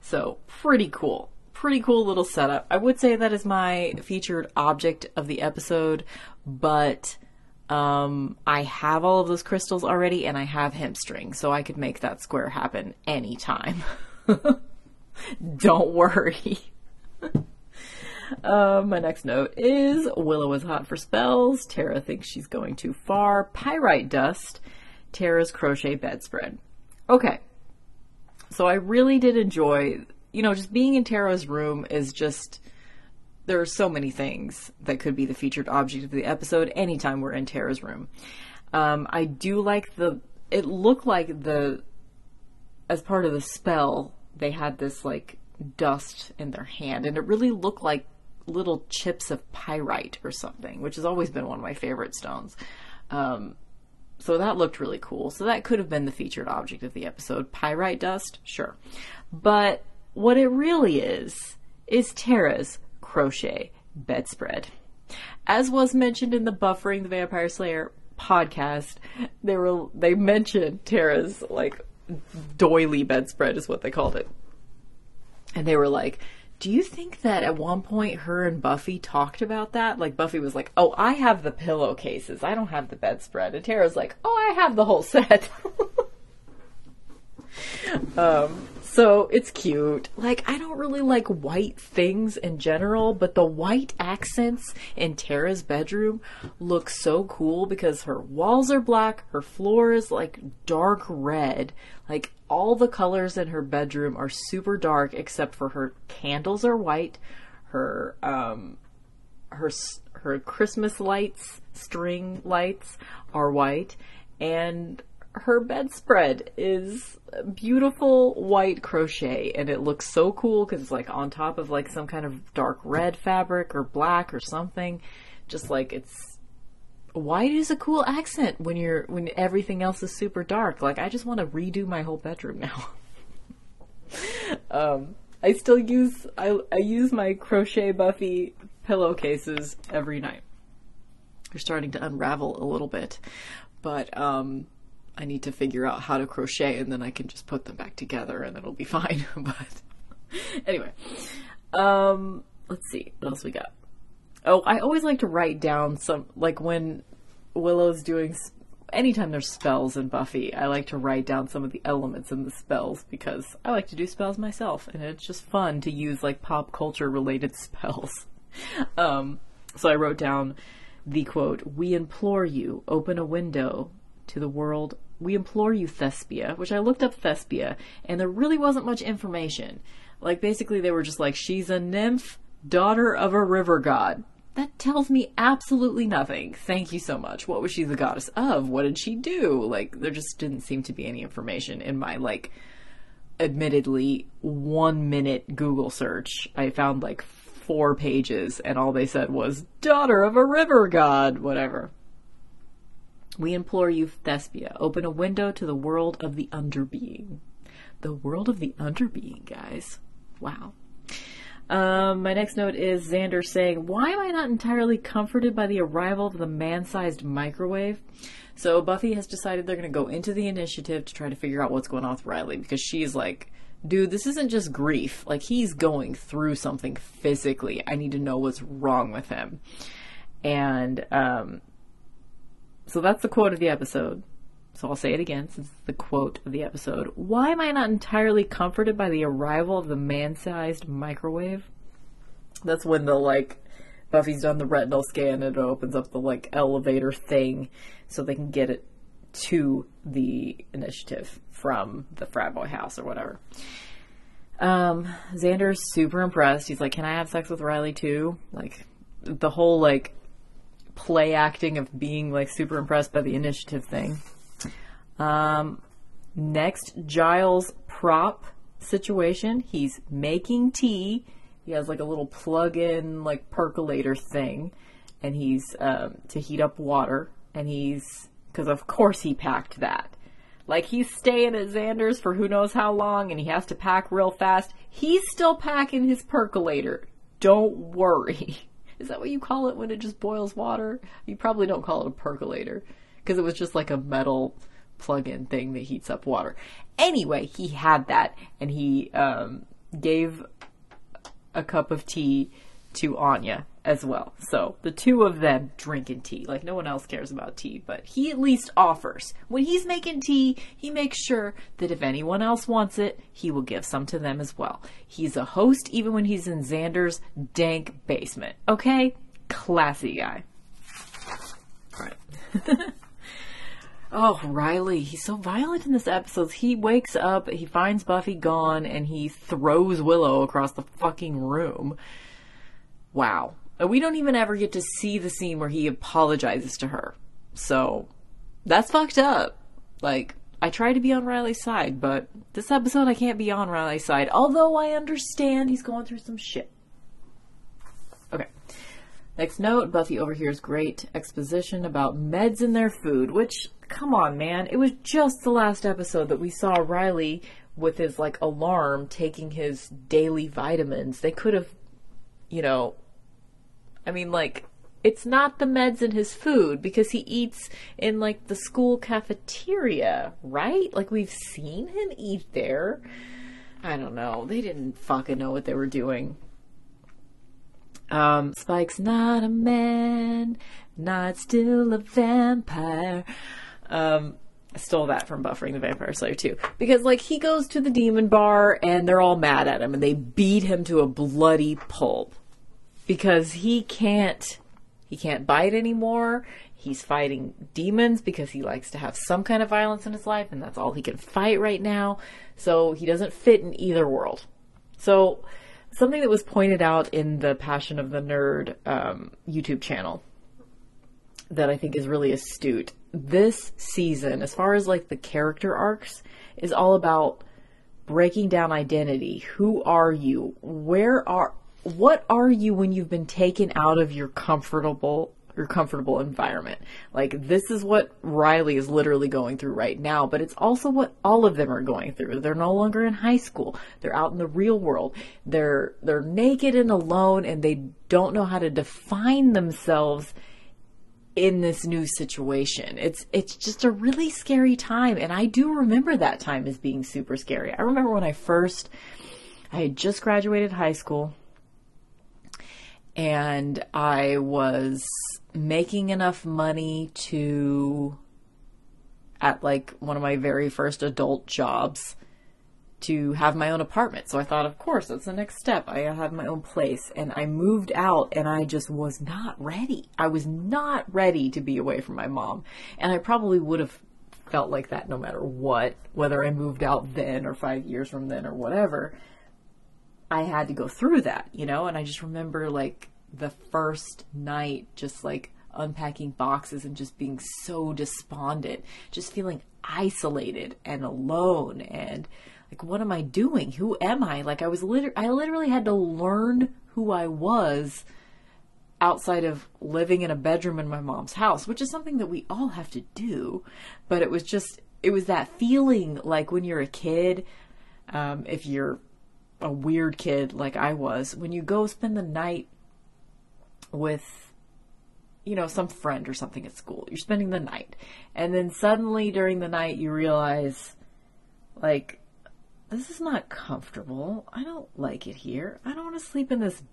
So pretty cool pretty cool little setup. I would say that is my featured object of the episode, but um, I have all of those crystals already and I have hemp string, so I could make that square happen anytime. [laughs] Don't worry. [laughs] Uh, my next note is Willow is hot for spells. Tara thinks she's going too far. Pyrite dust. Tara's crochet bedspread. Okay. So I really did enjoy you know, just being in Tara's room is just there are so many things that could be the featured object of the episode anytime we're in Tara's room. Um, I do like the. It looked like the. As part of the spell, they had this like dust in their hand, and it really looked like little chips of pyrite or something, which has always been one of my favorite stones. Um, so that looked really cool. So that could have been the featured object of the episode. Pyrite dust? Sure. But what it really is, is Tara's crochet bedspread. As was mentioned in the Buffering the Vampire Slayer podcast, they were they mentioned Tara's like doily bedspread is what they called it. And they were like, do you think that at one point her and Buffy talked about that? Like Buffy was like, "Oh, I have the pillowcases. I don't have the bedspread." And Tara's like, "Oh, I have the whole set." [laughs] um, so it's cute. Like, I don't really like white things in general, but the white accents in Tara's bedroom look so cool because her walls are black, her floor is like dark red. Like, all the colors in her bedroom are super dark except for her candles are white, her, um, her, her Christmas lights, string lights are white, and her bedspread is beautiful white crochet and it looks so cool because it's like on top of like some kind of dark red fabric or black or something. Just like it's white is a cool accent when you're when everything else is super dark. Like i just want to redo my whole bedroom now. [laughs] Um i still use i i use my crochet buffy pillowcases every night. They're starting to unravel a little bit. But um I need to figure out how to crochet and then I can just put them back together and it'll be [laughs] fine. [laughs] but anyway, um, let's see what else we got. Oh, I always like to write down some like when Willow's doing. Anytime there's spells in Buffy, I like to write down some of the elements in the spells because I like to do spells myself, and it's just fun to use like pop culture related [laughs] spells. Um, so I wrote down the quote: "We implore you, open a window to the world. We implore you, Thespia, which I looked up Thespia, and there really wasn't much information. Like, basically, they were just like, she's a nymph, daughter of a river god. That tells me absolutely nothing. Thank you so much. What was she the goddess of? What did she do? Like, there just didn't seem to be any information in my, like, admittedly, one minute Google search. I found like four pages, and all they said was, daughter of a river god, whatever. We implore you, Thespia, open a window to the world of the underbeing. The world of the underbeing, guys. Wow. Um, my next note is Xander saying, Why am I not entirely comforted by the arrival of the man sized microwave? So Buffy has decided they're going to go into the initiative to try to figure out what's going on with Riley because she's like, Dude, this isn't just grief. Like, he's going through something physically. I need to know what's wrong with him. And um, so that's the quote of the episode. So I'll say it again since it's the quote of the episode. Why am I not entirely comforted by the arrival of the man sized microwave? That's when the like Buffy's done the retinal scan and it opens up the like elevator thing so they can get it to the initiative from the frat boy house or whatever. Um, Xander's super impressed. He's like, Can I have sex with Riley too? Like the whole like play acting of being like super impressed by the initiative thing. Um, next, Giles prop situation. He's making tea. He has like a little plug-in like percolator thing, and he's um, to heat up water. And he's because of course he packed that. Like he's staying at Xander's for who knows how long, and he has to pack real fast. He's still packing his percolator. Don't worry. [laughs] Is that what you call it when it just boils water? You probably don't call it a percolator because it was just like a metal plug-in thing that heats up water. Anyway, he had that and he um, gave a cup of tea to Anya as well. So the two of them drinking tea. Like no one else cares about tea, but he at least offers. When he's making tea, he makes sure that if anyone else wants it, he will give some to them as well. He's a host even when he's in Xander's dank basement. Okay? Classy guy. Right. [laughs] oh, Riley, he's so violent in this episode. He wakes up, he finds Buffy gone, and he throws Willow across the fucking room wow. We don't even ever get to see the scene where he apologizes to her. So that's fucked up. Like, I try to be on Riley's side, but this episode I can't be on Riley's side, although I understand he's going through some shit. Okay. Next note Buffy overhears great exposition about meds in their food, which, come on, man. It was just the last episode that we saw Riley with his, like, alarm taking his daily vitamins. They could have, you know, I mean, like, it's not the meds in his food because he eats in like the school cafeteria, right? Like we've seen him eat there. I don't know. They didn't fucking know what they were doing. Um, Spike's not a man, not still a vampire. Um, I stole that from Buffering the Vampire Slayer too. Because like he goes to the demon bar and they're all mad at him and they beat him to a bloody pulp. Because he can't he can't bite anymore. He's fighting demons because he likes to have some kind of violence in his life, and that's all he can fight right now. So he doesn't fit in either world. So, something that was pointed out in the Passion of the Nerd um, YouTube channel that I think is really astute. This season, as far as like the character arcs, is all about breaking down identity. Who are you? Where are what are you when you've been taken out of your comfortable your comfortable environment. Like this is what Riley is literally going through right now, but it's also what all of them are going through. They're no longer in high school. They're out in the real world. They're they're naked and alone and they don't know how to define themselves in this new situation. It's it's just a really scary time and I do remember that time as being super scary. I remember when I first I had just graduated high school and I was making enough money to, at like one of my very first adult jobs, to have my own apartment. So I thought, of course, that's the next step. I have my own place. And I moved out and I just was not ready. I was not ready to be away from my mom. And I probably would have felt like that no matter what, whether I moved out then or five years from then or whatever. I had to go through that, you know, and I just remember like the first night just like unpacking boxes and just being so despondent, just feeling isolated and alone and like what am I doing? Who am I? Like I was literally I literally had to learn who I was outside of living in a bedroom in my mom's house, which is something that we all have to do. But it was just it was that feeling like when you're a kid, um, if you're a weird kid like I was, when you go spend the night with, you know, some friend or something at school, you're spending the night, and then suddenly during the night you realize, like, this is not comfortable. I don't like it here. I don't want to sleep in this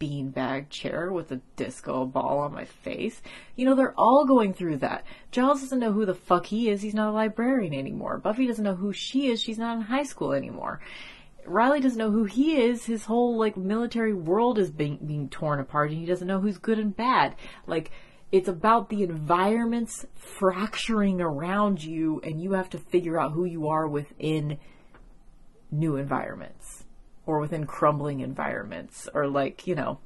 beanbag chair with a disco ball on my face. You know, they're all going through that. Giles doesn't know who the fuck he is. He's not a librarian anymore. Buffy doesn't know who she is. She's not in high school anymore. Riley doesn't know who he is. His whole like military world is being being torn apart, and he doesn't know who's good and bad. Like it's about the environments fracturing around you, and you have to figure out who you are within new environments or within crumbling environments, or like you know.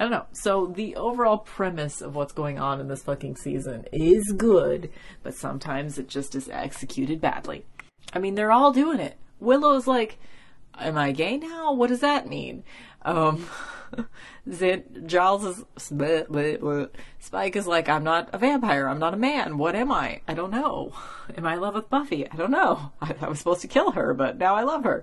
I don't know. So the overall premise of what's going on in this fucking season is good, but sometimes it just is executed badly. I mean, they're all doing it. Willow's like, am I gay now? What does that mean? Um, [laughs] Zin, Giles is, bleh, bleh, bleh. Spike is like, I'm not a vampire. I'm not a man. What am I? I don't know. [laughs] Am I in love with Buffy? I don't know. I, [laughs] I was supposed to kill her, but now I love her.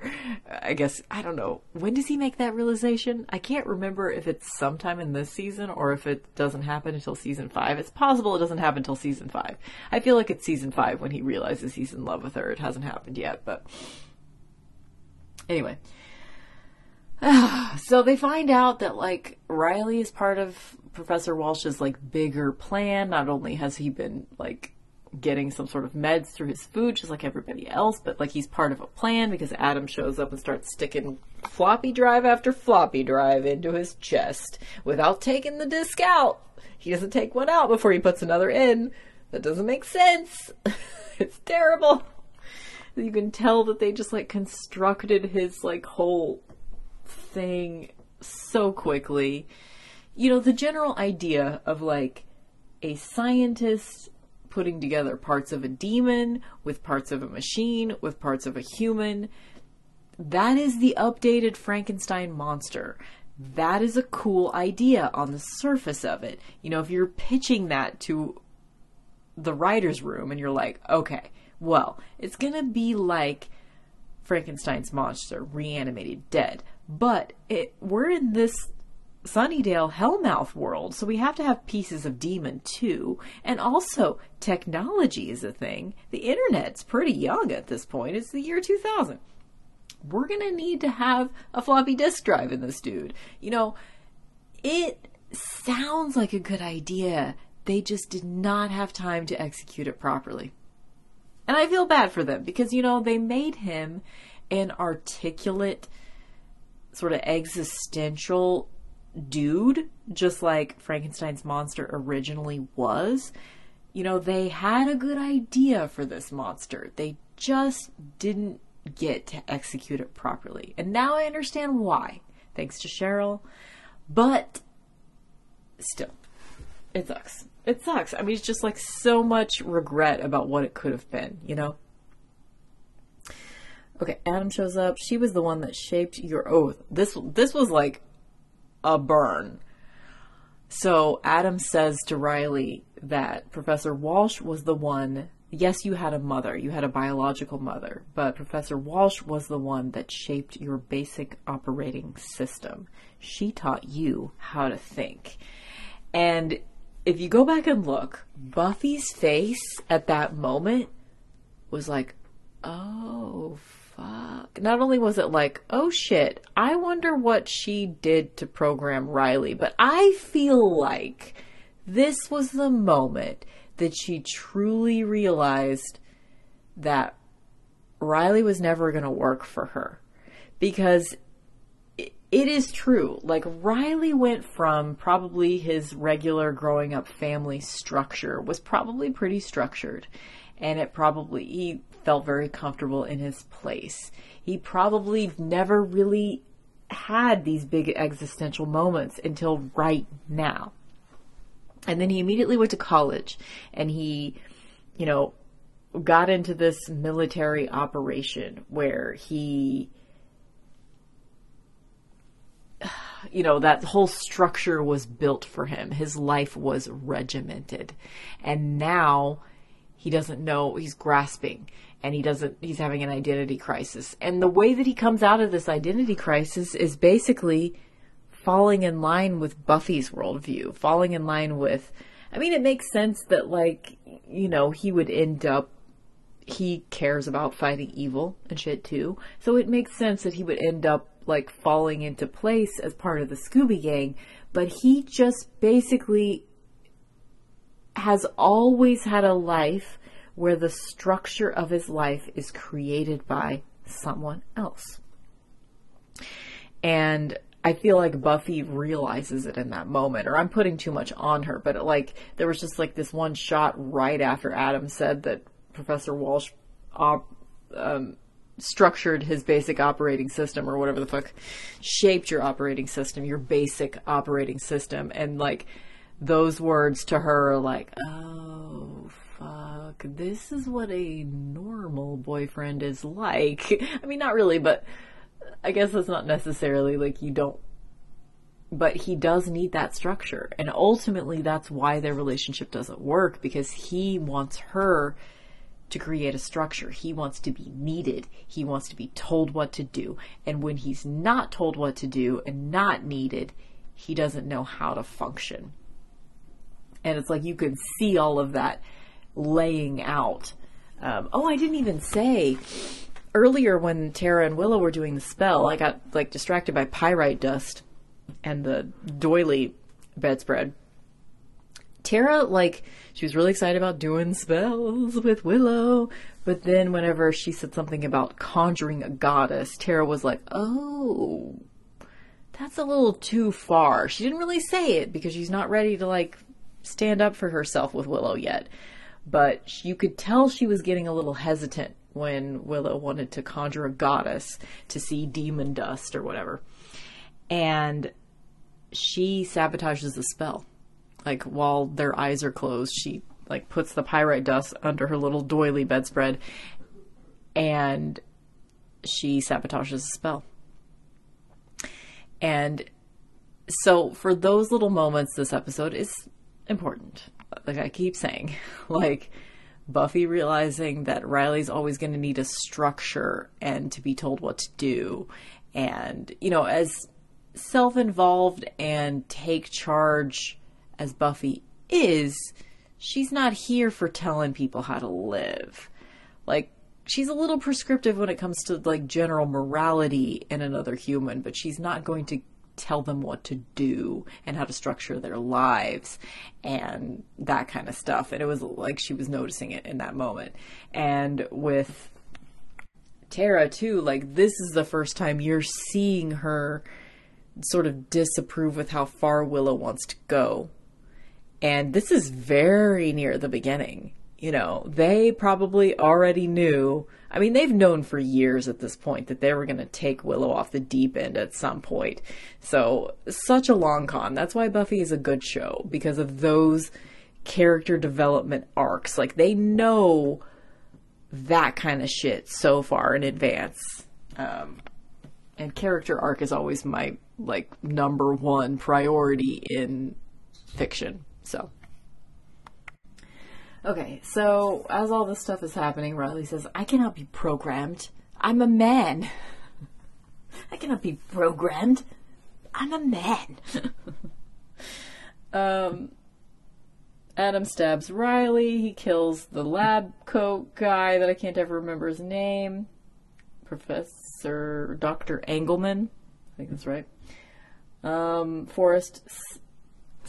I guess, I don't know. When does he make that realization? I can't remember if it's sometime in this season or if it doesn't happen until season five. It's possible it doesn't happen until season five. I feel like it's season five when he realizes he's in love with her. It hasn't happened yet, but Anyway. [sighs] so they find out that like Riley is part of Professor Walsh's like bigger plan. Not only has he been like getting some sort of meds through his food just like everybody else, but like he's part of a plan because Adam shows up and starts sticking floppy drive after floppy drive into his chest without taking the disc out. He doesn't take one out before he puts another in. That doesn't make sense. [laughs] it's terrible you can tell that they just like constructed his like whole thing so quickly. you know, the general idea of like a scientist putting together parts of a demon with parts of a machine with parts of a human. That is the updated Frankenstein monster. That is a cool idea on the surface of it. You know, if you're pitching that to the writer's room and you're like, okay, well, it's gonna be like Frankenstein's monster reanimated dead. But it, we're in this Sunnydale Hellmouth world, so we have to have pieces of demon too. And also, technology is a thing. The internet's pretty young at this point. It's the year 2000. We're gonna need to have a floppy disk drive in this dude. You know, it sounds like a good idea. They just did not have time to execute it properly. And I feel bad for them because, you know, they made him an articulate, sort of existential dude, just like Frankenstein's monster originally was. You know, they had a good idea for this monster. They just didn't get to execute it properly. And now I understand why, thanks to Cheryl. But still, it sucks. It sucks. I mean, it's just like so much regret about what it could have been, you know? Okay, Adam shows up. She was the one that shaped your oath. This this was like a burn. So Adam says to Riley that Professor Walsh was the one. Yes, you had a mother, you had a biological mother, but Professor Walsh was the one that shaped your basic operating system. She taught you how to think. And if you go back and look, Buffy's face at that moment was like, oh, fuck. Not only was it like, oh shit, I wonder what she did to program Riley, but I feel like this was the moment that she truly realized that Riley was never going to work for her. Because it is true. Like, Riley went from probably his regular growing up family structure, was probably pretty structured. And it probably, he felt very comfortable in his place. He probably never really had these big existential moments until right now. And then he immediately went to college and he, you know, got into this military operation where he, you know, that whole structure was built for him. His life was regimented. And now he doesn't know, he's grasping and he doesn't he's having an identity crisis and the way that he comes out of this identity crisis is basically falling in line with buffy's worldview falling in line with i mean it makes sense that like you know he would end up he cares about fighting evil and shit too so it makes sense that he would end up like falling into place as part of the scooby gang but he just basically has always had a life where the structure of his life is created by someone else. And I feel like Buffy realizes it in that moment, or I'm putting too much on her, but it, like there was just like this one shot right after Adam said that Professor Walsh op, um, structured his basic operating system or whatever the fuck shaped your operating system, your basic operating system, and like those words to her are like, oh fuck, this is what a normal boyfriend is like. [laughs] I mean, not really, but I guess that's not necessarily like you don't, but he does need that structure. And ultimately, that's why their relationship doesn't work because he wants her to create a structure. He wants to be needed. He wants to be told what to do. And when he's not told what to do and not needed, he doesn't know how to function. And it's like you can see all of that laying out. Um, oh, I didn't even say earlier when Tara and Willow were doing the spell, I got like distracted by pyrite dust and the doily bedspread. Tara, like, she was really excited about doing spells with Willow, but then whenever she said something about conjuring a goddess, Tara was like, oh, that's a little too far. She didn't really say it because she's not ready to, like, stand up for herself with Willow yet but you could tell she was getting a little hesitant when Willow wanted to conjure a goddess to see demon dust or whatever. And she sabotages the spell. Like while their eyes are closed, she like puts the pyrite dust under her little doily bedspread and she sabotages the spell. And so for those little moments this episode is important. Like I keep saying, [laughs] like Buffy realizing that Riley's always going to need a structure and to be told what to do. And, you know, as self involved and take charge as Buffy is, she's not here for telling people how to live. Like, she's a little prescriptive when it comes to like general morality in another human, but she's not going to tell them what to do and how to structure their lives and that kind of stuff. And it was like she was noticing it in that moment. And with Tara too, like this is the first time you're seeing her sort of disapprove with how far Willow wants to go. And this is very near the beginning. You know, they probably already knew. I mean, they've known for years at this point that they were going to take Willow off the deep end at some point. So, such a long con. That's why Buffy is a good show because of those character development arcs. Like, they know that kind of shit so far in advance. Um, and character arc is always my like number one priority in fiction. So Okay, so as all this stuff is happening, Riley says, I cannot be programmed. I'm a man. [laughs] I cannot be programmed. I'm a man. [laughs] um, Adam stabs Riley. He kills the lab coat guy that I can't ever remember his name. Professor Dr. Engelman. I think that's right. Um, Forrest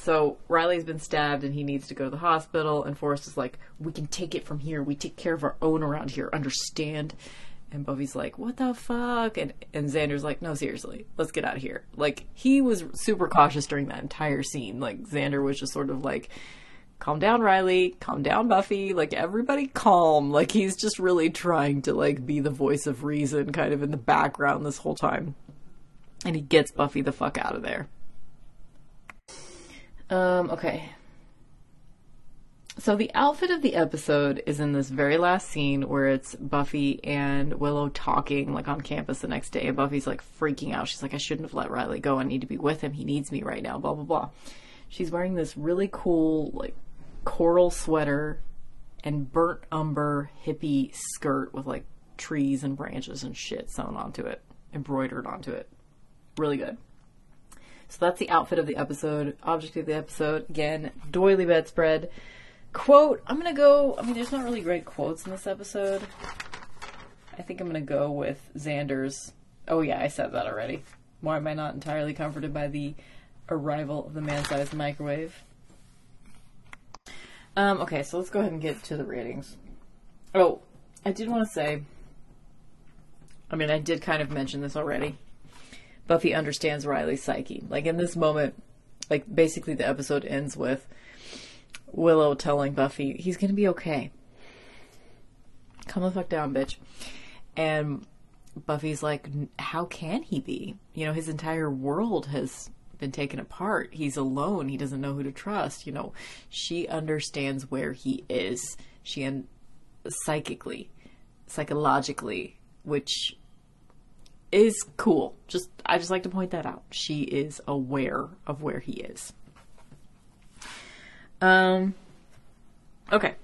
so Riley's been stabbed and he needs to go to the hospital. And Forrest is like, "We can take it from here. We take care of our own around here. Understand?" And Buffy's like, "What the fuck?" And and Xander's like, "No, seriously, let's get out of here." Like he was super cautious during that entire scene. Like Xander was just sort of like, "Calm down, Riley. Calm down, Buffy. Like everybody, calm." Like he's just really trying to like be the voice of reason, kind of in the background this whole time. And he gets Buffy the fuck out of there. Um, okay. So the outfit of the episode is in this very last scene where it's Buffy and Willow talking like on campus the next day. And Buffy's like freaking out. She's like, I shouldn't have let Riley go. I need to be with him. He needs me right now. Blah blah blah. She's wearing this really cool like coral sweater and burnt umber hippie skirt with like trees and branches and shit sewn onto it, embroidered onto it. Really good. So that's the outfit of the episode, object of the episode. Again, doily bedspread. Quote, I'm gonna go, I mean, there's not really great quotes in this episode. I think I'm gonna go with Xander's. Oh, yeah, I said that already. Why am I not entirely comforted by the arrival of the man sized microwave? Um, okay, so let's go ahead and get to the ratings. Oh, I did want to say, I mean, I did kind of mention this already. Buffy understands Riley's psyche. Like in this moment, like basically the episode ends with Willow telling Buffy he's gonna be okay. Come the fuck down, bitch. And Buffy's like, how can he be? You know, his entire world has been taken apart. He's alone. He doesn't know who to trust. You know, she understands where he is. She and psychically, psychologically, which is cool. Just I just like to point that out. She is aware of where he is. Um okay.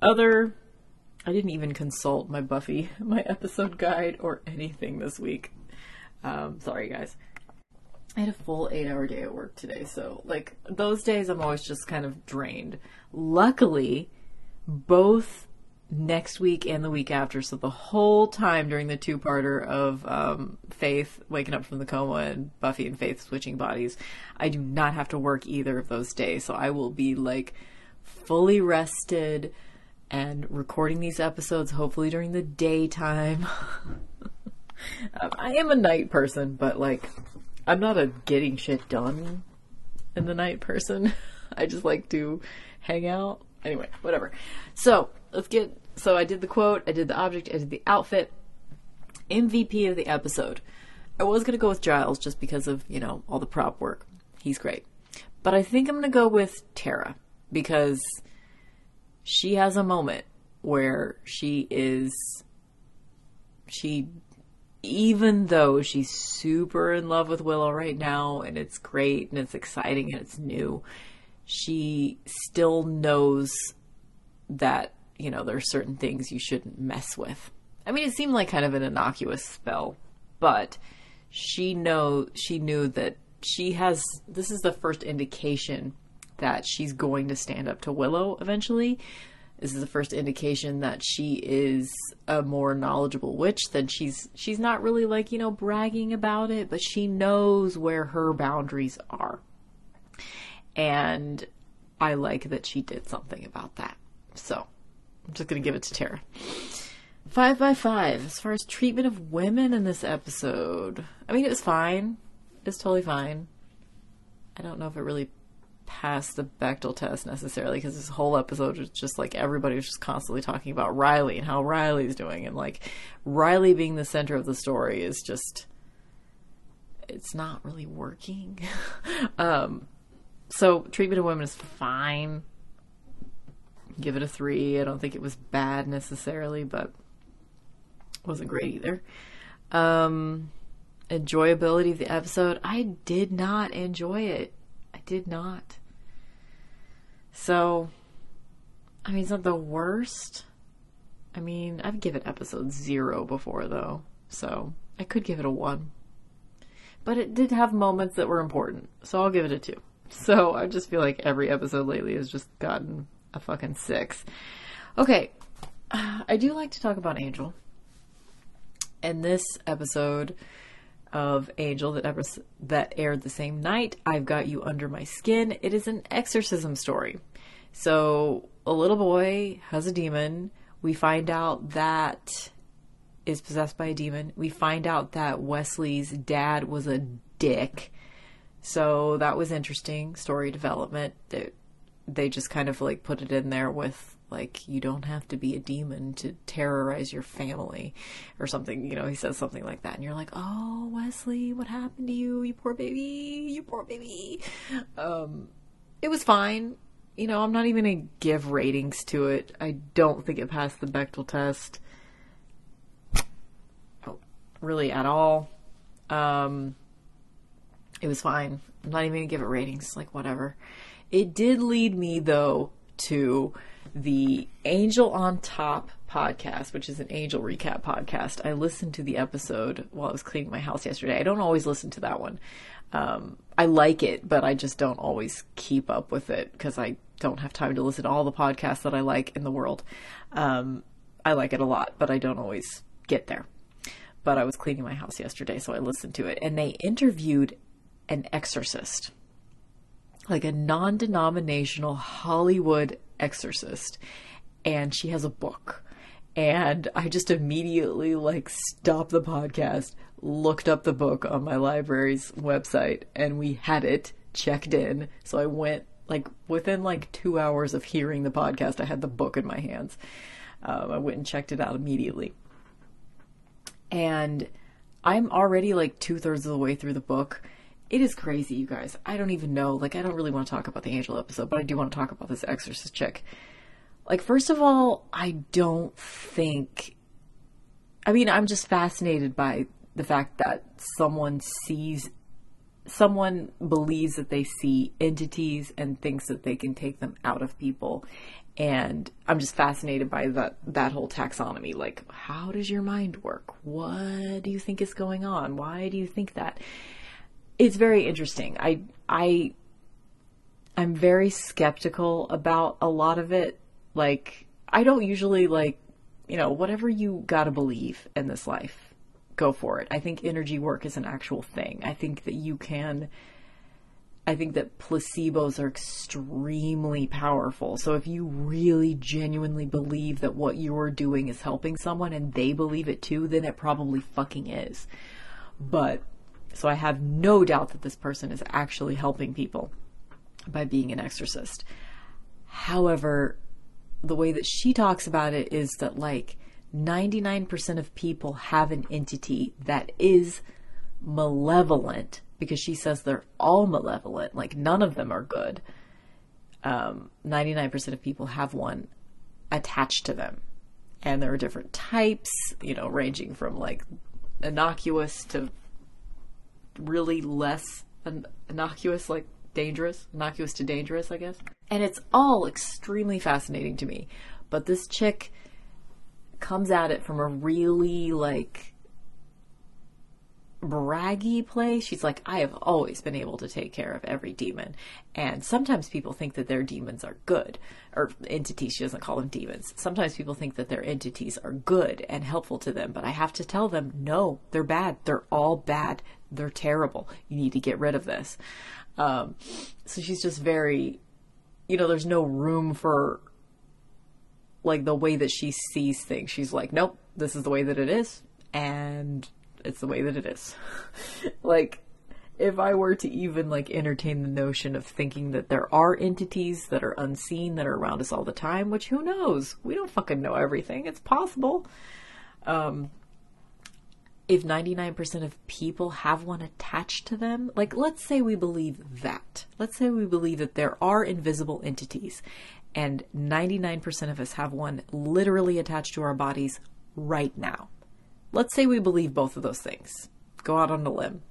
Other I didn't even consult my Buffy, [laughs] my episode guide or anything this week. Um sorry guys. I had a full 8-hour day at work today, so like those days I'm always just kind of drained. Luckily, both next week and the week after. So the whole time during the two parter of um, Faith waking up from the coma and Buffy and Faith switching bodies, I do not have to work either of those days. So I will be like fully rested and recording these episodes hopefully during the daytime. [laughs] um, I am a night person, but like I'm not a getting shit done in the night person. [laughs] I just like to hang out. Anyway, whatever. So let's get so I did the quote, I did the object, I did the outfit. MVP of the episode. I was going to go with Giles just because of, you know, all the prop work. He's great. But I think I'm going to go with Tara because she has a moment where she is she even though she's super in love with Willow right now and it's great and it's exciting and it's new, she still knows that, you know, there are certain things you shouldn't mess with. I mean, it seemed like kind of an innocuous spell, but she know she knew that she has this is the first indication that she's going to stand up to Willow eventually. This is the first indication that she is a more knowledgeable witch than she's she's not really like, you know, bragging about it, but she knows where her boundaries are. And I like that she did something about that. So, I'm just going to give it to Tara. Five by five, as far as treatment of women in this episode. I mean, it was fine. It's totally fine. I don't know if it really passed the Bechdel test necessarily because this whole episode was just like everybody was just constantly talking about Riley and how Riley's doing and like Riley being the center of the story is just it's not really working. [laughs] um so treatment of women is fine. Give it a 3. I don't think it was bad necessarily, but wasn't great either. Um enjoyability of the episode, I did not enjoy it. I did not. So, I mean, it's not the worst. I mean, I've given episode zero before, though, so I could give it a one. But it did have moments that were important, so I'll give it a two. [laughs] So I just feel like every episode lately has just gotten a fucking six. Okay, I do like to talk about Angel. And this episode of Angel that ever that aired the same night. I've got you under my skin. It is an exorcism story. So a little boy has a demon. We find out that is possessed by a demon. We find out that Wesley's dad was a dick. So that was interesting story development. That they just kind of like put it in there with like you don't have to be a demon to terrorize your family or something you know he says something like that and you're like oh wesley what happened to you? You poor baby you poor baby. Um it was fine. You know i'm not even gonna give ratings to it. I don't think it passed the Bechdel test. Oh, really at all. Um it was fine. I'm not even gonna give it ratings like whatever it did lead me though to the Angel on Top podcast, which is an angel recap podcast. I listened to the episode while I was cleaning my house yesterday. I don't always listen to that one. Um, I like it, but I just don't always keep up with it because I don't have time to listen to all the podcasts that I like in the world. Um, I like it a lot, but I don't always get there. But I was cleaning my house yesterday, so I listened to it, and they interviewed an exorcist, like a non denominational Hollywood exorcist and she has a book and I just immediately like stopped the podcast, looked up the book on my library's website, and we had it checked in. So I went like within like two hours of hearing the podcast, I had the book in my hands. Um, I went and checked it out immediately, and I'm already like two thirds of the way through the book. It is crazy, you guys. I don't even know. Like, I don't really want to talk about the Angel episode, but I do want to talk about this Exorcist chick. Like, first of all, I don't think. I mean, I'm just fascinated by the fact that someone sees. Someone believes that they see entities and thinks that they can take them out of people. And I'm just fascinated by that, that whole taxonomy. Like, how does your mind work? What do you think is going on? Why do you think that? It's very interesting. I I I'm very skeptical about a lot of it. Like I don't usually like, you know, whatever you got to believe in this life, go for it. I think energy work is an actual thing. I think that you can I think that placebos are extremely powerful. So if you really genuinely believe that what you're doing is helping someone and they believe it too, then it probably fucking is. But so I have no doubt that this person is actually helping people by being an exorcist. However, the way that she talks about it is that like 99% of people have an entity that is malevolent because she says they're all malevolent, like none of them are good. Um, 99% of people have one attached to them. And there are different types, you know, ranging from like innocuous to really less innocuous, like dangerous, innocuous to dangerous, I guess. And it's all extremely fascinating to me. But this chick comes at it from a really like braggy place. She's like, I have always been able to take care of every demon. And sometimes people think that their demons are good, or entities. She doesn't call them demons. Sometimes people think that their entities are good and helpful to them. But I have to tell them, no, they're bad. They're all bad. They're terrible. You need to get rid of this. Um, so she's just very, you know, there's no room for like the way that she sees things. She's like, nope, this is the way that it is. And it's the way that it is. [laughs] like, if I were to even like entertain the notion of thinking that there are entities that are unseen that are around us all the time, which who knows? We don't fucking know everything. It's possible. Um, if 99% of people have one attached to them, like let's say we believe that. Let's say we believe that there are invisible entities and 99% of us have one literally attached to our bodies right now. Let's say we believe both of those things. Go out on a limb.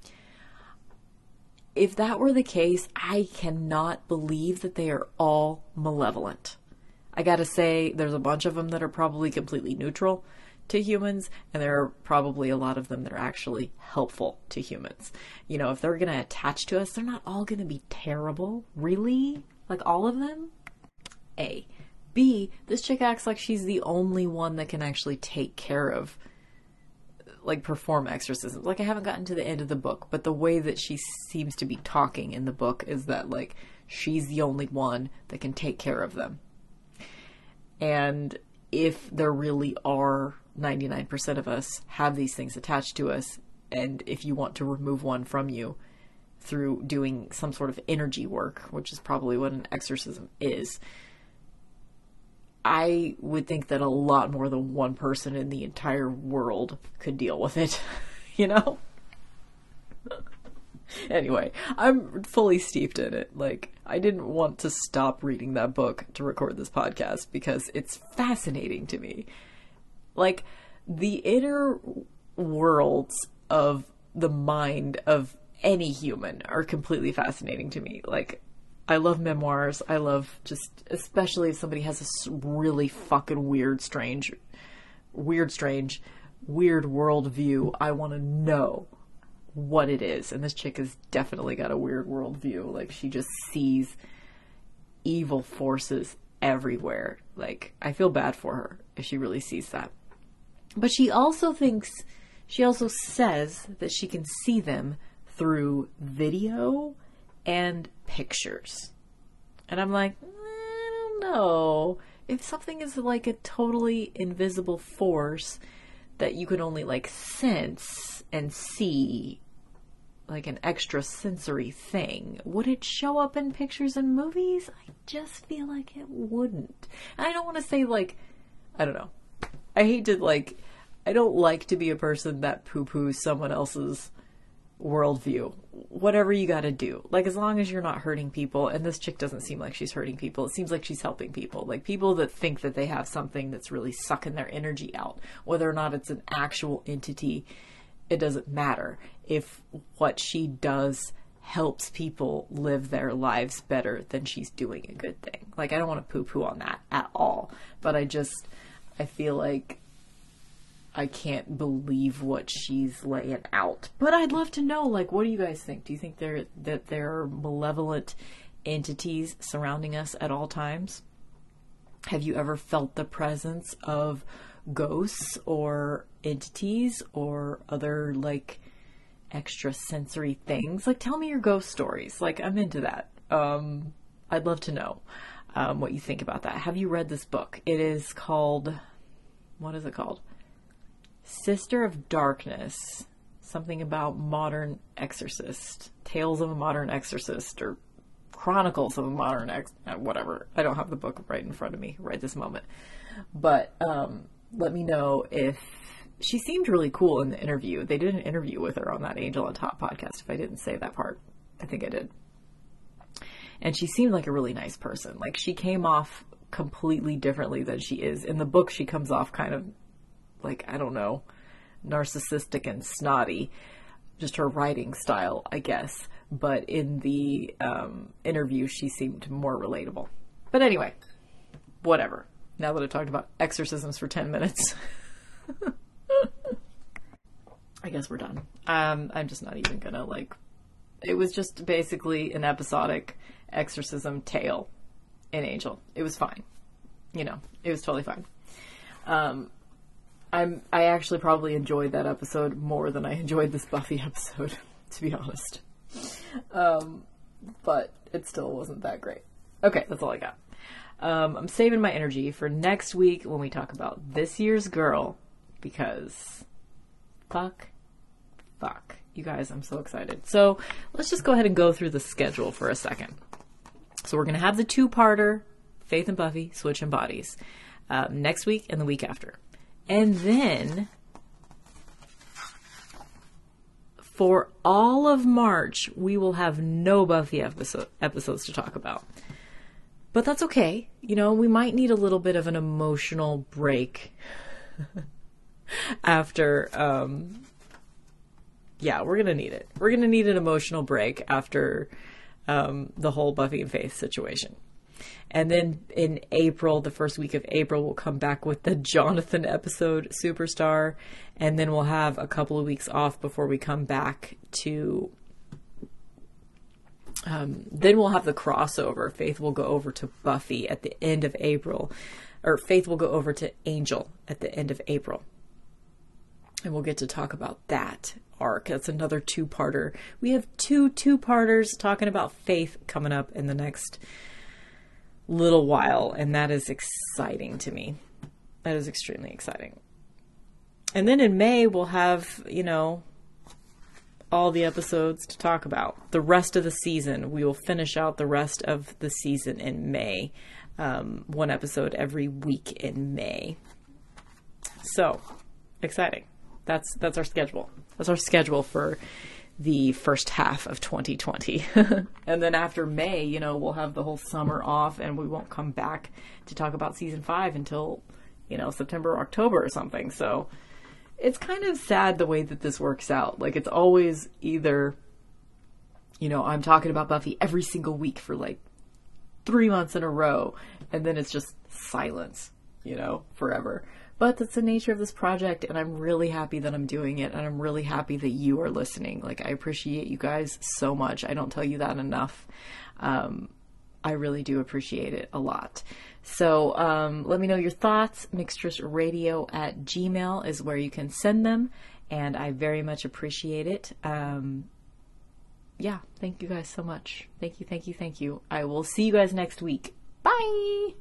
If that were the case, I cannot believe that they are all malevolent. I gotta say, there's a bunch of them that are probably completely neutral to humans, and there are probably a lot of them that are actually helpful to humans. You know, if they're gonna attach to us, they're not all gonna be terrible. Really? Like all of them? A. B, this chick acts like she's the only one that can actually take care of like perform exorcisms. Like I haven't gotten to the end of the book, but the way that she seems to be talking in the book is that like she's the only one that can take care of them. And if there really are 99% of us have these things attached to us and if you want to remove one from you through doing some sort of energy work, which is probably what an exorcism is, I would think that a lot more than one person in the entire world could deal with it, [laughs] you know? [laughs] anyway, I'm fully steeped in it. Like, I didn't want to stop reading that book to record this podcast because it's fascinating to me. Like, the inner worlds of the mind of any human are completely fascinating to me. Like, I love memoirs. I love just, especially if somebody has a really fucking weird, strange, weird, strange, weird worldview. I want to know what it is. And this chick has definitely got a weird worldview. Like, she just sees evil forces everywhere. Like, I feel bad for her if she really sees that. But she also thinks, she also says that she can see them through video and pictures. And I'm like, I don't know. If something is like a totally invisible force that you can only like sense and see, like an extra sensory thing, would it show up in pictures and movies? I just feel like it wouldn't. And I don't want to say like, I don't know. I hate to like, I don't like to be a person that poo poos someone else's worldview. Whatever you got to do. Like, as long as you're not hurting people, and this chick doesn't seem like she's hurting people, it seems like she's helping people. Like, people that think that they have something that's really sucking their energy out, whether or not it's an actual entity, it doesn't matter. If what she does helps people live their lives better, then she's doing a good thing. Like, I don't want to poo poo on that at all, but I just, I feel like I can't believe what she's laying out. But I'd love to know, like, what do you guys think? Do you think there that there are malevolent entities surrounding us at all times? Have you ever felt the presence of ghosts or entities or other like extra sensory things? Like, tell me your ghost stories. Like, I'm into that. Um, I'd love to know um, what you think about that. Have you read this book? It is called. What is it called? Sister of Darkness, something about modern exorcist, tales of a modern exorcist, or chronicles of a modern ex, uh, whatever. I don't have the book right in front of me right this moment, but um, let me know if she seemed really cool in the interview. They did an interview with her on that Angel on Top podcast. If I didn't say that part, I think I did. And she seemed like a really nice person. Like she came off completely differently than she is in the book. She comes off kind of like I don't know, narcissistic and snotty. Just her writing style, I guess. But in the um, interview, she seemed more relatable. But anyway, whatever. Now that I've talked about exorcisms for 10 minutes, [laughs] I guess we're done. Um, I'm just not even gonna like. It was just basically an episodic exorcism tale in Angel. It was fine. You know, it was totally fine. Um, I'm I actually probably enjoyed that episode more than I enjoyed this Buffy [laughs] episode, to be honest. Um, but it still wasn't that great. Okay, that's all I got. Um, I'm saving my energy for next week when we talk about this year's girl because fuck, fuck. You guys, I'm so excited. So let's just go ahead and go through the schedule for a second. So we're going to have the two parter Faith and Buffy, Switch and Bodies um, next week and the week after. And then for all of March, we will have no Buffy episode, episodes to talk about. But that's okay. You know, we might need a little bit of an emotional break [laughs] after um yeah, we're going to need it. We're going to need an emotional break after um the whole Buffy and Faith situation. And then in April, the first week of April, we'll come back with the Jonathan episode, Superstar. And then we'll have a couple of weeks off before we come back to. Um, then we'll have the crossover. Faith will go over to Buffy at the end of April, or Faith will go over to Angel at the end of April. And we'll get to talk about that arc. That's another two parter. We have two two parters talking about Faith coming up in the next little while, and that is exciting to me. That is extremely exciting. And then in May, we'll have, you know, all the episodes to talk about. The rest of the season, we will finish out the rest of the season in May. Um, one episode every week in May. So exciting. That's that's our schedule. That's our schedule for the first half of 2020. [laughs] and then after May, you know, we'll have the whole summer off and we won't come back to talk about season five until, you know, September, October or something. So it's kind of sad the way that this works out. Like it's always either, you know, I'm talking about Buffy every single week for like three months in a row and then it's just silence, you know, forever. But that's the nature of this project, and I'm really happy that I'm doing it, and I'm really happy that you are listening. Like, I appreciate you guys so much. I don't tell you that enough. Um, I really do appreciate it a lot. So um, let me know your thoughts. Mixtressradio at gmail is where you can send them, and I very much appreciate it. Um, yeah, thank you guys so much. Thank you, thank you, thank you. I will see you guys next week. Bye!